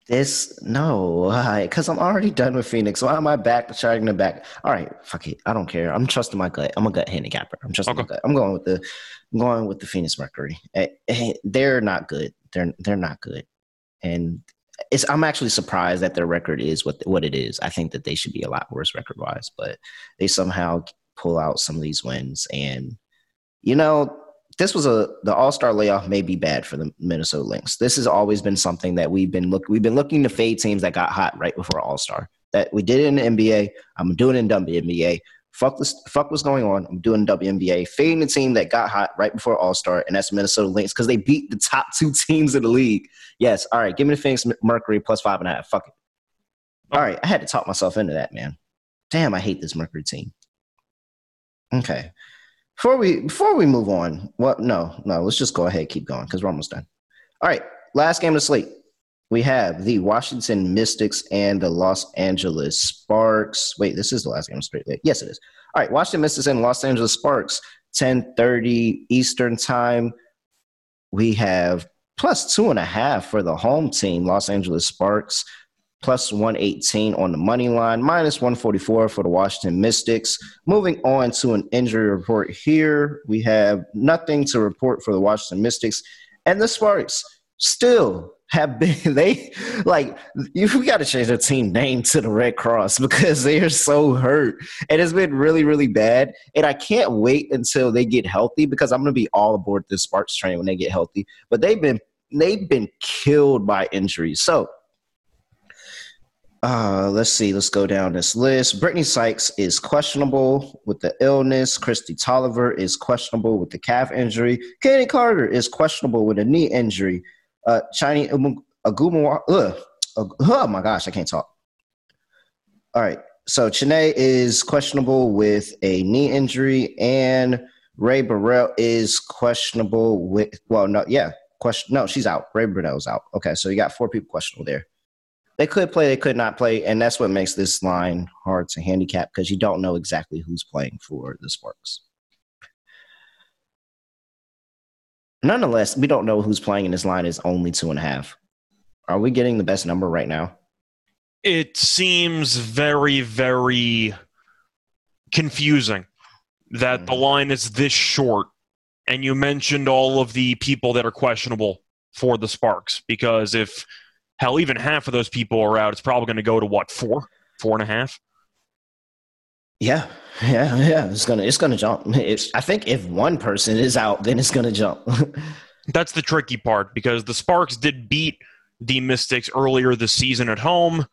This no, because I'm already done with Phoenix. Why am I back trying to back? All right, fuck it. I don't care. I'm trusting my gut. I'm a gut handicapper. I'm trusting okay. my gut. I'm going with the I'm going with the Phoenix Mercury. Eh, eh, they're not good. They're they're not good, and it's. I'm actually surprised that their record is what what it is. I think that they should be a lot worse record wise, but they somehow pull out some of these wins, and you know this was a the All Star layoff may be bad for the Minnesota Lynx. This has always been something that we've been look we've been looking to fade teams that got hot right before All Star. That we did it in the NBA. I'm doing it in WNBA. Fuck this, fuck what's going on. I'm doing WNBA, fading the team that got hot right before All Star, and that's Minnesota Lynx because they beat the top two teams in the league. Yes, all right. Give me the Phoenix Mercury plus five and a half. Fuck it. All right, I had to talk myself into that, man. Damn, I hate this Mercury team. Okay. Before we before we move on, what? No, no. Let's just go ahead, keep going because we're almost done. All right, last game of slate. We have the Washington Mystics and the Los Angeles Sparks. Wait, this is the last game of slate. Yes, it is. All right, Washington Mystics and Los Angeles Sparks, ten thirty Eastern time. We have plus two and a half for the home team, Los Angeles Sparks plus 118 on the money line, minus 144 for the Washington Mystics. Moving on to an injury report here, we have nothing to report for the Washington Mystics. And the Sparks still have been they like you got to change their team name to the Red Cross because they are so hurt. And it's been really really bad. And I can't wait until they get healthy because I'm gonna be all aboard this Sparks train when they get healthy. But they've been they've been killed by injuries. So uh, let's see. Let's go down this list. Brittany Sykes is questionable with the illness. Christy Tolliver is questionable with the calf injury. Katie Carter is questionable with a knee injury. Uh, Chinese Aguma. Oh my gosh, I can't talk. All right. So Chiney is questionable with a knee injury, and Rae Burrell is questionable with. Well, no, yeah, question. No, she's out. Rae Burrell's out. Okay, so you got four people questionable there. They could play, they could not play, and that's what makes this line hard to handicap because you don't know exactly who's playing for the Sparks. Nonetheless, we don't know who's playing, and this line is only two and a half. Are we getting the best number right now? It seems very, very confusing that mm-hmm. the line is this short. And you mentioned all of the people that are questionable for the Sparks because if hell, even half of those people are out, it's probably going to go to what four, four and a half. Yeah, yeah, yeah. It's gonna it's gonna jump. It's, I think if one person is out, then it's gonna jump. That's the tricky part because the Sparks did beat the Mystics earlier this season at home.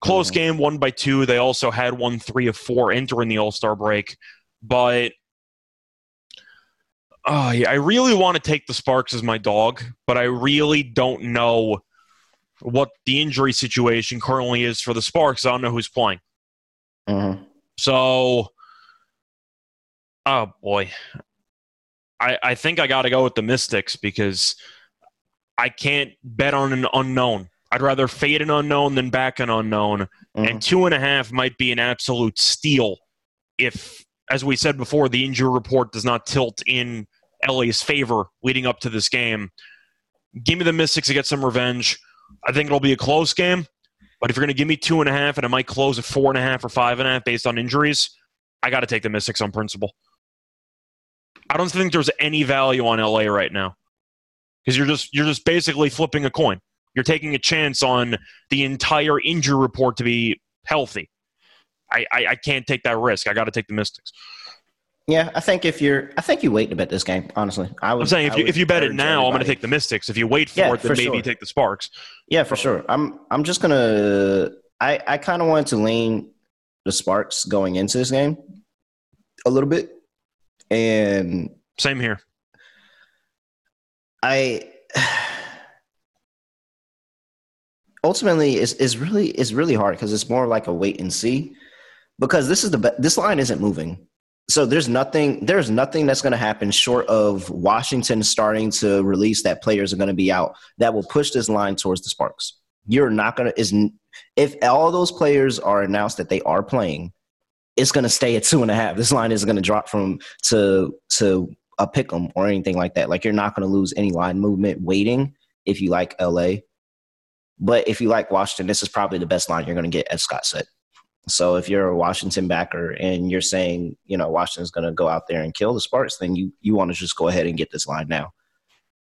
Close mm. game, one by two. They also had one three of four entering the All Star break, but oh, yeah, I really want to take the Sparks as my dog, but I really don't know what the injury situation currently is for the Sparks. I don't know who's playing. Mm-hmm. So, oh boy, I I think I got to go with the Mystics because I can't bet on an unknown. I'd rather fade an unknown than back an unknown, mm-hmm. and two and a half might be an absolute steal if, as we said before, the injury report does not tilt in LA's favor leading up to this game. Give me the Mystics to get some revenge. I think it'll be a close game. But if you're going to give me two and a half and it might close at four and a half or five and a half based on injuries, I got to take the Mystics on principle. I don't think there's any value on LA right now because you're just you're just basically flipping a coin. You're taking a chance on the entire injury report to be healthy. I, I, I can't take that risk. I got to take the Mystics. Yeah, I think if you're, I think you wait to bet this game. Honestly, I am saying if you, if you bet it now, I'm going to take the Mystics. If you wait for yeah, it, then for maybe sure. take the Sparks. Yeah, for sure. I'm I'm just gonna. I I kind of wanted to lean the Sparks going into this game a little bit, and same here. I ultimately is is really is really hard because it's more like a wait and see because this is the this line isn't moving so there's nothing there's nothing that's going to happen short of Washington starting to release that players are going to be out that will push this line towards the Sparks. You're not going to is if all those players are announced that they are playing, it's going to stay at two and a half. This line isn't going to drop from to to a pick 'em or anything like that. Like you're not going to lose any line movement waiting if you like LA. But if you like Washington, this is probably the best line you're going to get, as Scott said. So if you're a Washington backer and you're saying, you know, Washington's going to go out there and kill the Sparks, then you you want to just go ahead and get this line now.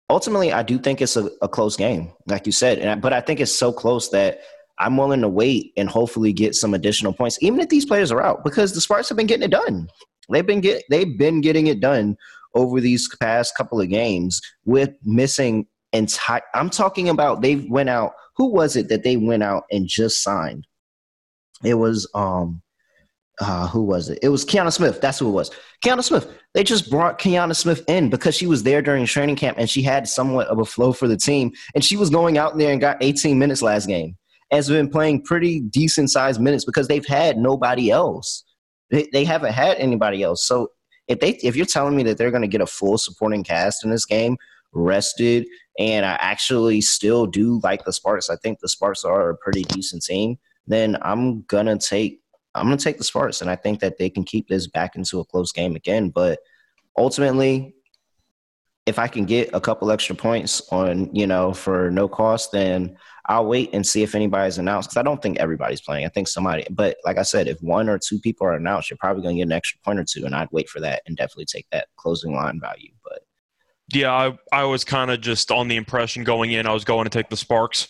Ultimately, I do think it's a, a close game, like you said, I, but I think it's so close that I'm willing to wait and hopefully get some additional points, even if these players are out, because the Sparks have been getting it done. They've been get they've been getting it done over these past couple of games with missing entire. I'm talking about they went out. Who was it that they went out and just signed? It was um uh, who was it? It was Kianna Smith. That's who it was. Kianna Smith. They just brought Kianna Smith in because she was there during training camp and she had somewhat of a flow for the team. And she was going out there and got 18 minutes last game. Has been playing pretty decent sized minutes because they've had nobody else. They, they haven't had anybody else. So if they if you're telling me that they're going to get a full supporting cast in this game, rested, and I actually still do like the Sparks. I think the Sparks are a pretty decent team then I'm gonna take I'm gonna take the Sparks, and I think that they can keep this back into a close game again. But ultimately, if I can get a couple extra points on you know for no cost, then I'll wait and see if anybody's announced because I don't think everybody's playing. I think somebody, but like I said, if one or two people are announced, you're probably to get an extra point or two, and I'd wait for that and definitely take that closing line value. But yeah, I I was kind of just on the impression going in I was going to take the Sparks,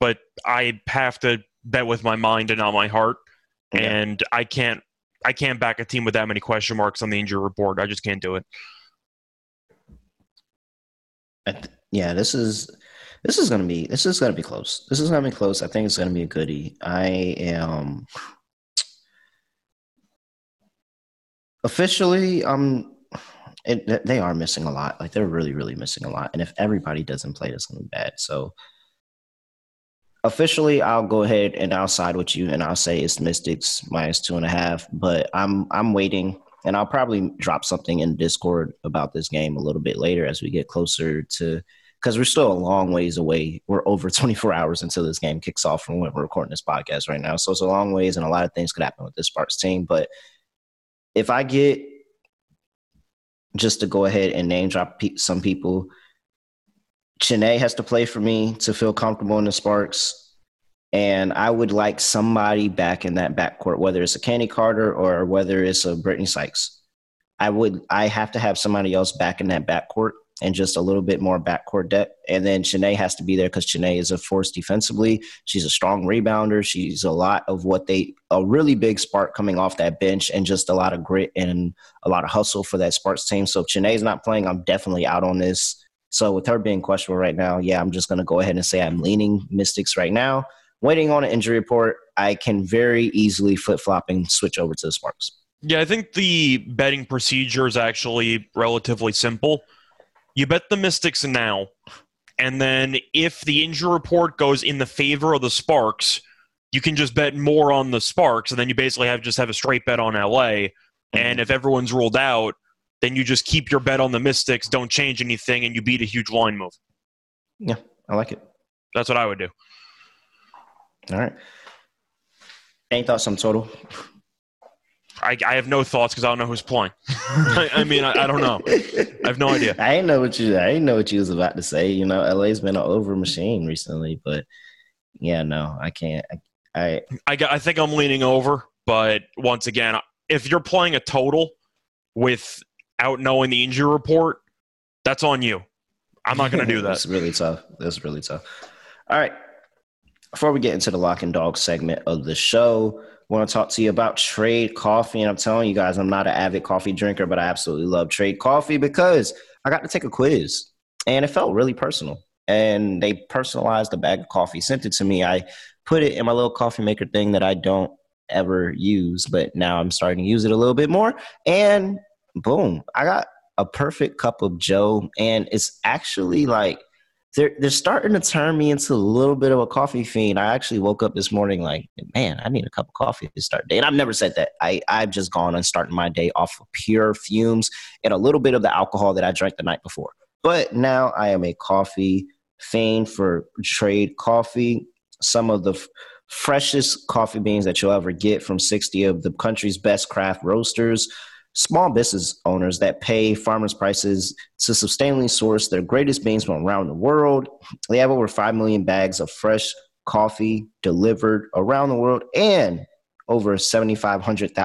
but I have to bet with my mind and not my heart. Yeah. And I can't I can't back a team with that many question marks on the injury report. I just can't do it. Yeah, this is this is gonna be this is gonna be close. This is gonna be close. I think it's gonna be a goodie. I am officially I'm it, they are missing a lot. Like they're really, really missing a lot. And if everybody doesn't play, it's gonna be bad. So officially, I'll go ahead and I'll side with you, and I'll say it's Mystics minus two and a half. But I'm I'm waiting, and I'll probably drop something in Discord about this game a little bit later as we get closer to. Because we're still a long ways away. We're over 24 hours until this game kicks off from when we're recording this podcast right now. So it's a long ways, and a lot of things could happen with this Sparks team. But if I get just to go ahead and name drop some people. Chiney has to play for me to feel comfortable in the Sparks. And I would like somebody back in that backcourt, whether it's a Chennedy Carter or whether it's a Brittany Sykes. I would I have to have somebody else back in that backcourt and just a little bit more backcourt depth. And then Chiney has to be there because Chiney is a force defensively. She's a strong rebounder. She's a lot of what they a really big spark coming off that bench and just a lot of grit and a lot of hustle for that Sparks team. So if Chiney's not playing, I'm definitely out on this. So with her being questionable right now, yeah, I'm just gonna go ahead and say I'm leaning Mystics right now. Waiting on an injury report, I can very easily flip flop and switch over to the Sparks. Yeah, I think the betting procedure is actually relatively simple you bet the Mystics now, and then if the injury report goes in the favor of the Sparks, you can just bet more on the Sparks, and then you basically have just have a straight bet on LA. And mm-hmm. if everyone's ruled out, then you just keep your bet on the Mystics, don't change anything, and you beat a huge line move. Yeah, I like it. That's what I would do. All right. Any thoughts on total? I, I have no thoughts because I don't know who's playing. I, I, mean, I, I, don't know. I have no idea. I didn't know what you. I didn't know what you was about to say. You know, LA's been an over machine recently, but yeah, no, I can't. I I, I think I'm leaning over, but once again, if you're playing a total without knowing the injury report, that's on you. I'm not going to do that. It's really tough. That's really tough. All right. Before we get into the lock and dog segment of the show, I want to talk to you about Trade Coffee. And I'm telling you guys, I'm not an avid coffee drinker, but I absolutely love Trade Coffee because I got to take a quiz and it felt really personal. And they personalized a bag of coffee, sent it to me. I put it in my little coffee maker thing that I don't ever use, but now I'm starting to use it a little bit more. And boom, I got a perfect cup of Joe. And it's actually like, they're they're starting to turn me into a little bit of a coffee fiend. I actually woke up this morning like, man, I need a cup of coffee to start day. And I've never said that. I I've just gone and starting my day off of pure fumes and a little bit of the alcohol that I drank the night before. But now I am a coffee fiend for trade coffee. Some of the f- freshest coffee beans that you'll ever get from 60 of the country's best craft roasters small business owners that pay farmers prices to sustainably source their greatest beans from around the world. They have over 5 million bags of fresh coffee delivered around the world and over 7,500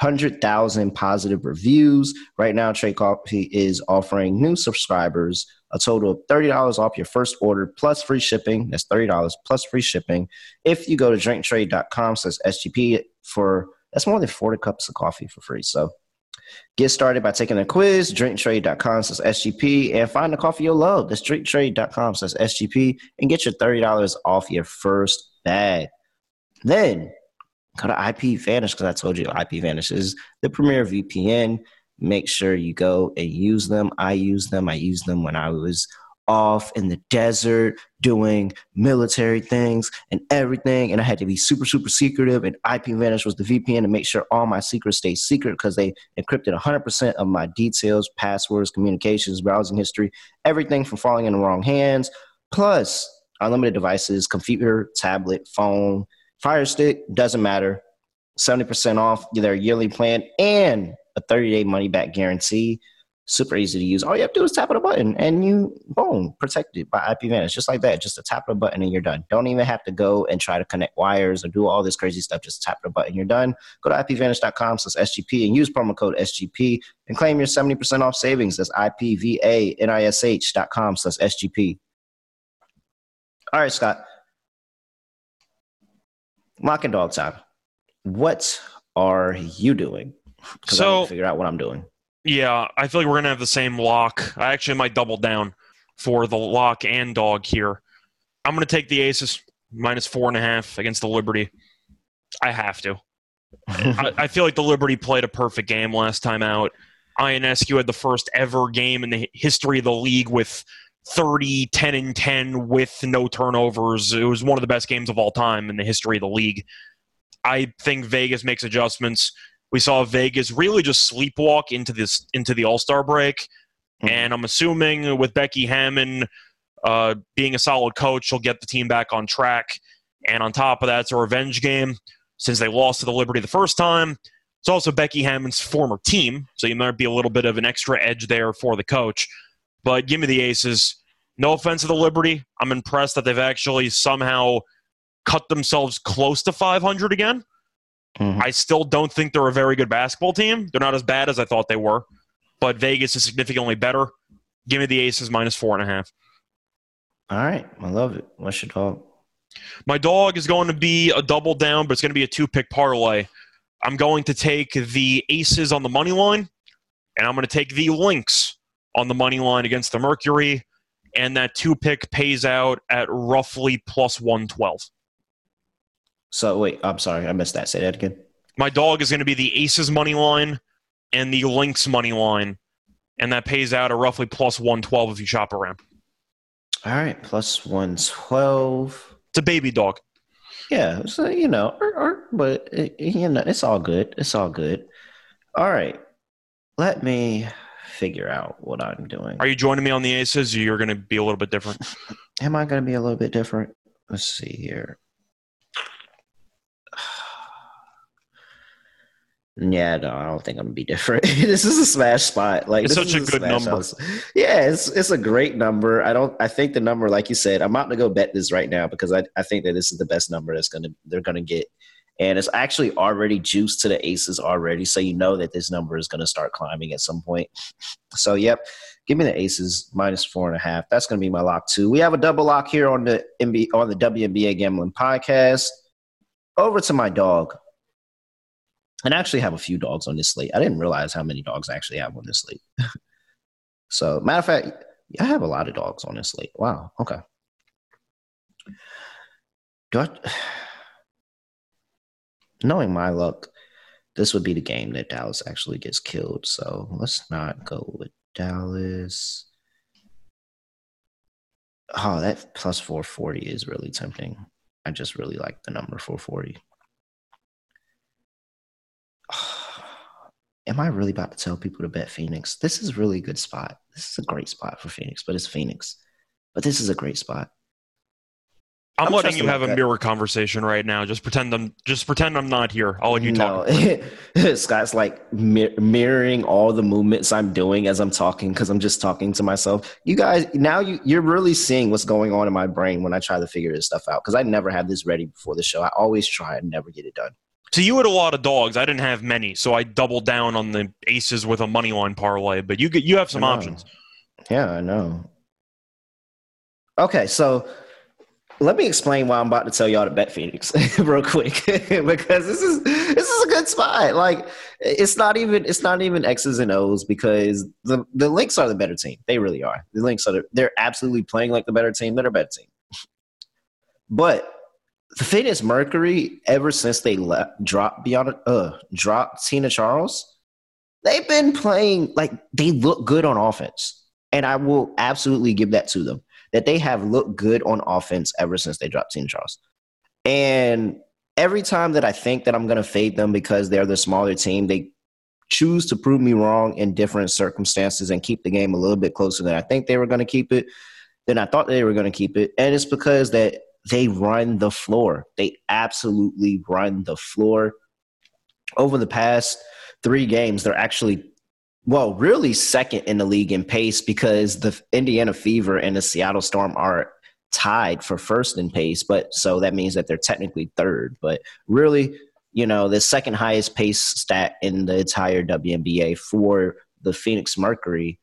100,000 positive reviews. Right now, Trade Coffee is offering new subscribers a total of $30 off your first order plus free shipping. That's $30 plus free shipping. If you go to drinktrade.com slash SGP for that's more than 40 cups of coffee for free. So get started by taking a quiz, drinktrade.com says SGP, and find the coffee you'll love. That's drinktrade.com says SGP, and get your $30 off your first bag. Then go to IPVanish because I told you IPVanish is the premier VPN. Make sure you go and use them. I use them. I use them when I was off in the desert doing military things and everything. And I had to be super, super secretive. And IPVanish was the VPN to make sure all my secrets stay secret because they encrypted 100% of my details, passwords, communications, browsing history, everything from falling in the wrong hands. Plus, unlimited devices, computer, tablet, phone, Fire Stick, doesn't matter. 70% off their yearly plan and a 30 day money back guarantee super easy to use. All you have to do is tap on a button and you, boom, protected by IPVanish. Just like that. Just a tap of a button and you're done. Don't even have to go and try to connect wires or do all this crazy stuff. Just tap the button, you're done. Go to IPVanish.com slash SGP and use promo code SGP and claim your 70% off savings. That's IPVanish.com slash SGP. All right, Scott. Mock and dog time. What are you doing? So, I figure out what I'm doing. Yeah, I feel like we're gonna have the same lock. I actually might double down for the lock and dog here. I'm gonna take the Aces minus four and a half against the Liberty. I have to. I, I, feel like the Liberty played a perfect game last time out. Ionescu had the first ever game in the history of the league with 30, 10 and 10 with no turnovers. It was one of the best games of all time in the history of the league. I think Vegas makes adjustments. We saw Vegas really just sleepwalk into this into the All Star break, mm-hmm. and I'm assuming with Becky Hammon uh, being a solid coach, she'll get the team back on track. And on top of that, it's a revenge game since they lost to the Liberty the first time. It's also Becky Hammon's former team, so you might be a little bit of an extra edge there for the coach. But give me the Aces. No offense to the Liberty. I'm impressed that they've actually somehow cut themselves close to 500 again. Mm-hmm. I still don't think they're a very good basketball team. They're not as bad as I thought they were, but Vegas is significantly better. Give me the Aces minus four and a half. All right. I love it. What's your dog? My dog is going to be a double down, but it's going to be a two pick parlay. I'm going to take the Aces on the money line, and I'm going to take the Lynx on the money line against the Mercury, and that two pick pays out at roughly plus 112. So, wait, I'm sorry, I missed that. Say that again. My dog is going to be the Aces money line and the Lynx money line, and that pays out at roughly plus 112 if you shop around. All right, plus 112. It's a baby dog. Yeah, so you know, or, or but it, you know, it's all good. It's all good. All right, let me figure out what I'm doing. Are you joining me on the aces? Or you're going to be a little bit different. Am I going to be a little bit different? Let's see here. Yeah, no, I don't think I'm gonna be different. this is a smash spot. Like it's such a, a good number. House. Yeah, it's it's a great number. I don't. I think the number, like you said, I'm not gonna go bet this right now because I I think that this is the best number that's gonna they're gonna get, and it's actually already juiced to the aces already. So you know that this number is gonna start climbing at some point. So yep, give me the aces minus four and a half. That's gonna be my lock too. We have a double lock here on the NBA on the WNBA gambling podcast. Over to my dog and I actually have a few dogs on this slate. I didn't realize how many dogs I actually have on this slate. so, matter of fact, I have a lot of dogs on this slate. Wow. Okay. Do I, knowing my luck, this would be the game that Dallas actually gets killed. So let's not go with Dallas. Oh, that plus 440 is really tempting. I just really like the number 440. am I really about to tell people to bet Phoenix? This is really a good spot. This is a great spot for Phoenix, but it's Phoenix. But this is a great spot. I'm, I'm letting you have a mirror conversation right now. Just pretend I'm just pretend I'm not here. I'll let you no. talk. Scott's like mir- mirroring all the movements I'm doing as I'm talking because I'm just talking to myself. You guys, now you you're really seeing what's going on in my brain when I try to figure this stuff out because I never have this ready before the show. I always try and never get it done. So you had a lot of dogs. I didn't have many, so I doubled down on the aces with a money line parlay. But you get you have some options. Yeah, I know. Okay, so let me explain why I'm about to tell y'all to bet Phoenix real quick because this is this is a good spot. Like it's not even it's not even X's and O's because the the Lynx are the better team. They really are. The Lynx are the, they're absolutely playing like the better team. They're a better team. But the Phoenix Mercury, ever since they dropped beyond, uh, dropped Tina Charles, they've been playing like they look good on offense, and I will absolutely give that to them that they have looked good on offense ever since they dropped Tina Charles. And every time that I think that I'm going to fade them because they're the smaller team, they choose to prove me wrong in different circumstances and keep the game a little bit closer than I think they were going to keep it, than I thought they were going to keep it. And it's because that they run the floor. They absolutely run the floor. Over the past three games, they're actually, well, really second in the league in pace because the Indiana Fever and the Seattle Storm are tied for first in pace. But so that means that they're technically third. But really, you know, the second highest pace stat in the entire WNBA for the Phoenix Mercury.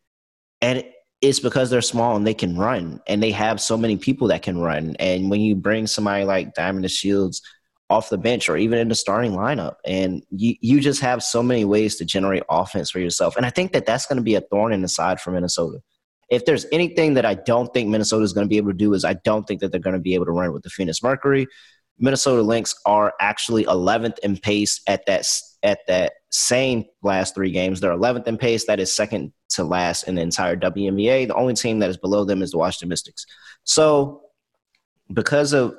And it's because they're small and they can run and they have so many people that can run. And when you bring somebody like Diamond DeShields off the bench or even in the starting lineup, and you, you just have so many ways to generate offense for yourself. And I think that that's going to be a thorn in the side for Minnesota. If there's anything that I don't think Minnesota is going to be able to do is I don't think that they're going to be able to run with the Phoenix Mercury Minnesota Lynx are actually 11th in pace at that at that same last three games. They're 11th in pace. That is second to last in the entire WNBA. The only team that is below them is the Washington Mystics. So, because of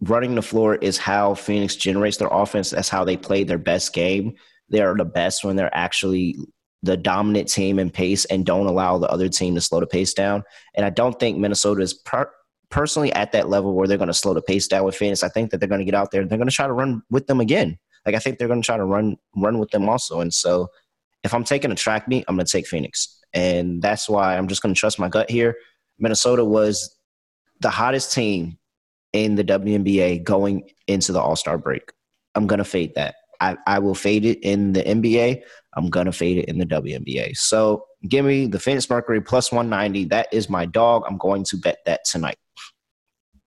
running the floor is how Phoenix generates their offense. That's how they play their best game. They are the best when they're actually the dominant team in pace and don't allow the other team to slow the pace down. And I don't think Minnesota is per- personally at that level where they're going to slow the pace down with Phoenix. I think that they're going to get out there. They're going to try to run with them again. Like I think they're going to try to run run with them also. And so if I'm taking a track meet, I'm going to take Phoenix. And that's why I'm just going to trust my gut here. Minnesota was the hottest team in the WNBA going into the All Star break. I'm going to fade that. I, I will fade it in the NBA. I'm going to fade it in the WNBA. So give me the Phoenix Mercury plus 190. That is my dog. I'm going to bet that tonight.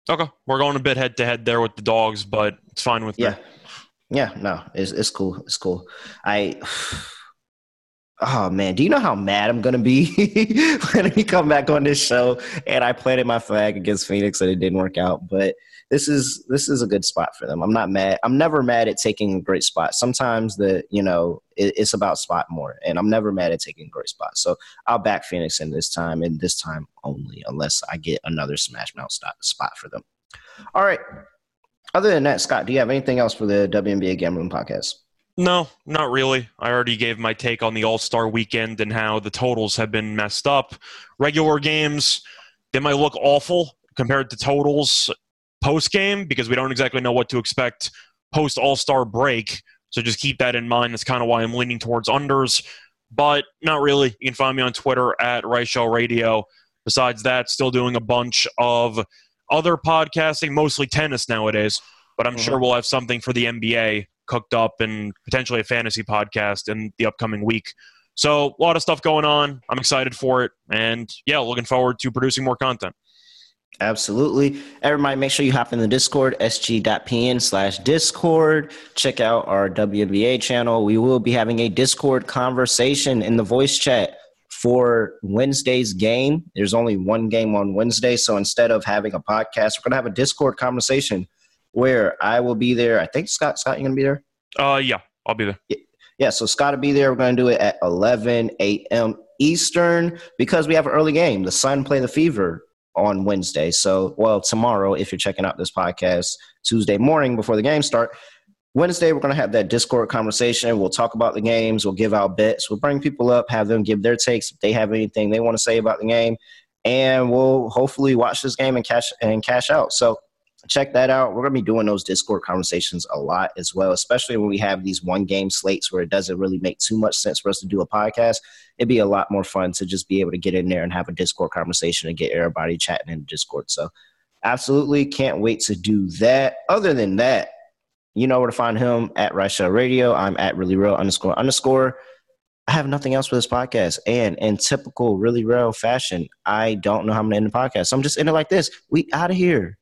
Okay. We're going a bit head to head there with the dogs, but it's fine with yeah. me. Yeah. No, it's, it's cool. It's cool. I. Oh man, do you know how mad I'm gonna be when we come back on this show and I planted my flag against Phoenix and it didn't work out? But this is this is a good spot for them. I'm not mad. I'm never mad at taking a great spot. Sometimes the you know it, it's about spot more, and I'm never mad at taking a great spot. So I'll back Phoenix in this time and this time only, unless I get another smash mouth spot for them. All right. Other than that, Scott, do you have anything else for the WNBA Gambling Podcast? No, not really. I already gave my take on the All Star weekend and how the totals have been messed up. Regular games, they might look awful compared to totals post game because we don't exactly know what to expect post All Star break. So just keep that in mind. That's kind of why I'm leaning towards unders, but not really. You can find me on Twitter at Reichel Radio. Besides that, still doing a bunch of other podcasting, mostly tennis nowadays. But I'm mm-hmm. sure we'll have something for the NBA cooked up and potentially a fantasy podcast in the upcoming week. So a lot of stuff going on. I'm excited for it, and yeah, looking forward to producing more content. Absolutely. Everybody, make sure you hop in the Discord, sg.pn slash Discord. Check out our WNBA channel. We will be having a Discord conversation in the voice chat for Wednesday's game. There's only one game on Wednesday. So instead of having a podcast, we're going to have a Discord conversation where I will be there. I think Scott, Scott, you going to be there? Uh, yeah, I'll be there. Yeah. Yeah, so Scott will be there. We're going to do it at 11 a.m. Eastern because we have an early game. The Sun play the Fever on Wednesday. So, well, tomorrow, if you're checking out this podcast Tuesday morning before the game start, Wednesday we're going to have that Discord conversation. We'll talk about the games. We'll give out bets. We'll bring people up, have them give their takes if they have anything they want to say about the game, and we'll hopefully watch this game and cash and cash out. So check that out. We're going to be doing those Discord conversations a lot as well, especially when we have these one game slates where it doesn't really make too much sense for us to do a podcast. It'd be a lot more fun to just be able to get in there and have a Discord conversation and get everybody chatting in Discord. So, absolutely can't wait to do that. Other than that, you know where to find him at Reichel Radio. I'm at really real underscore underscore. I have nothing else for this podcast. And in typical really real fashion, I don't know how I'm going to end the podcast. So I'm just in it like this. We out of here.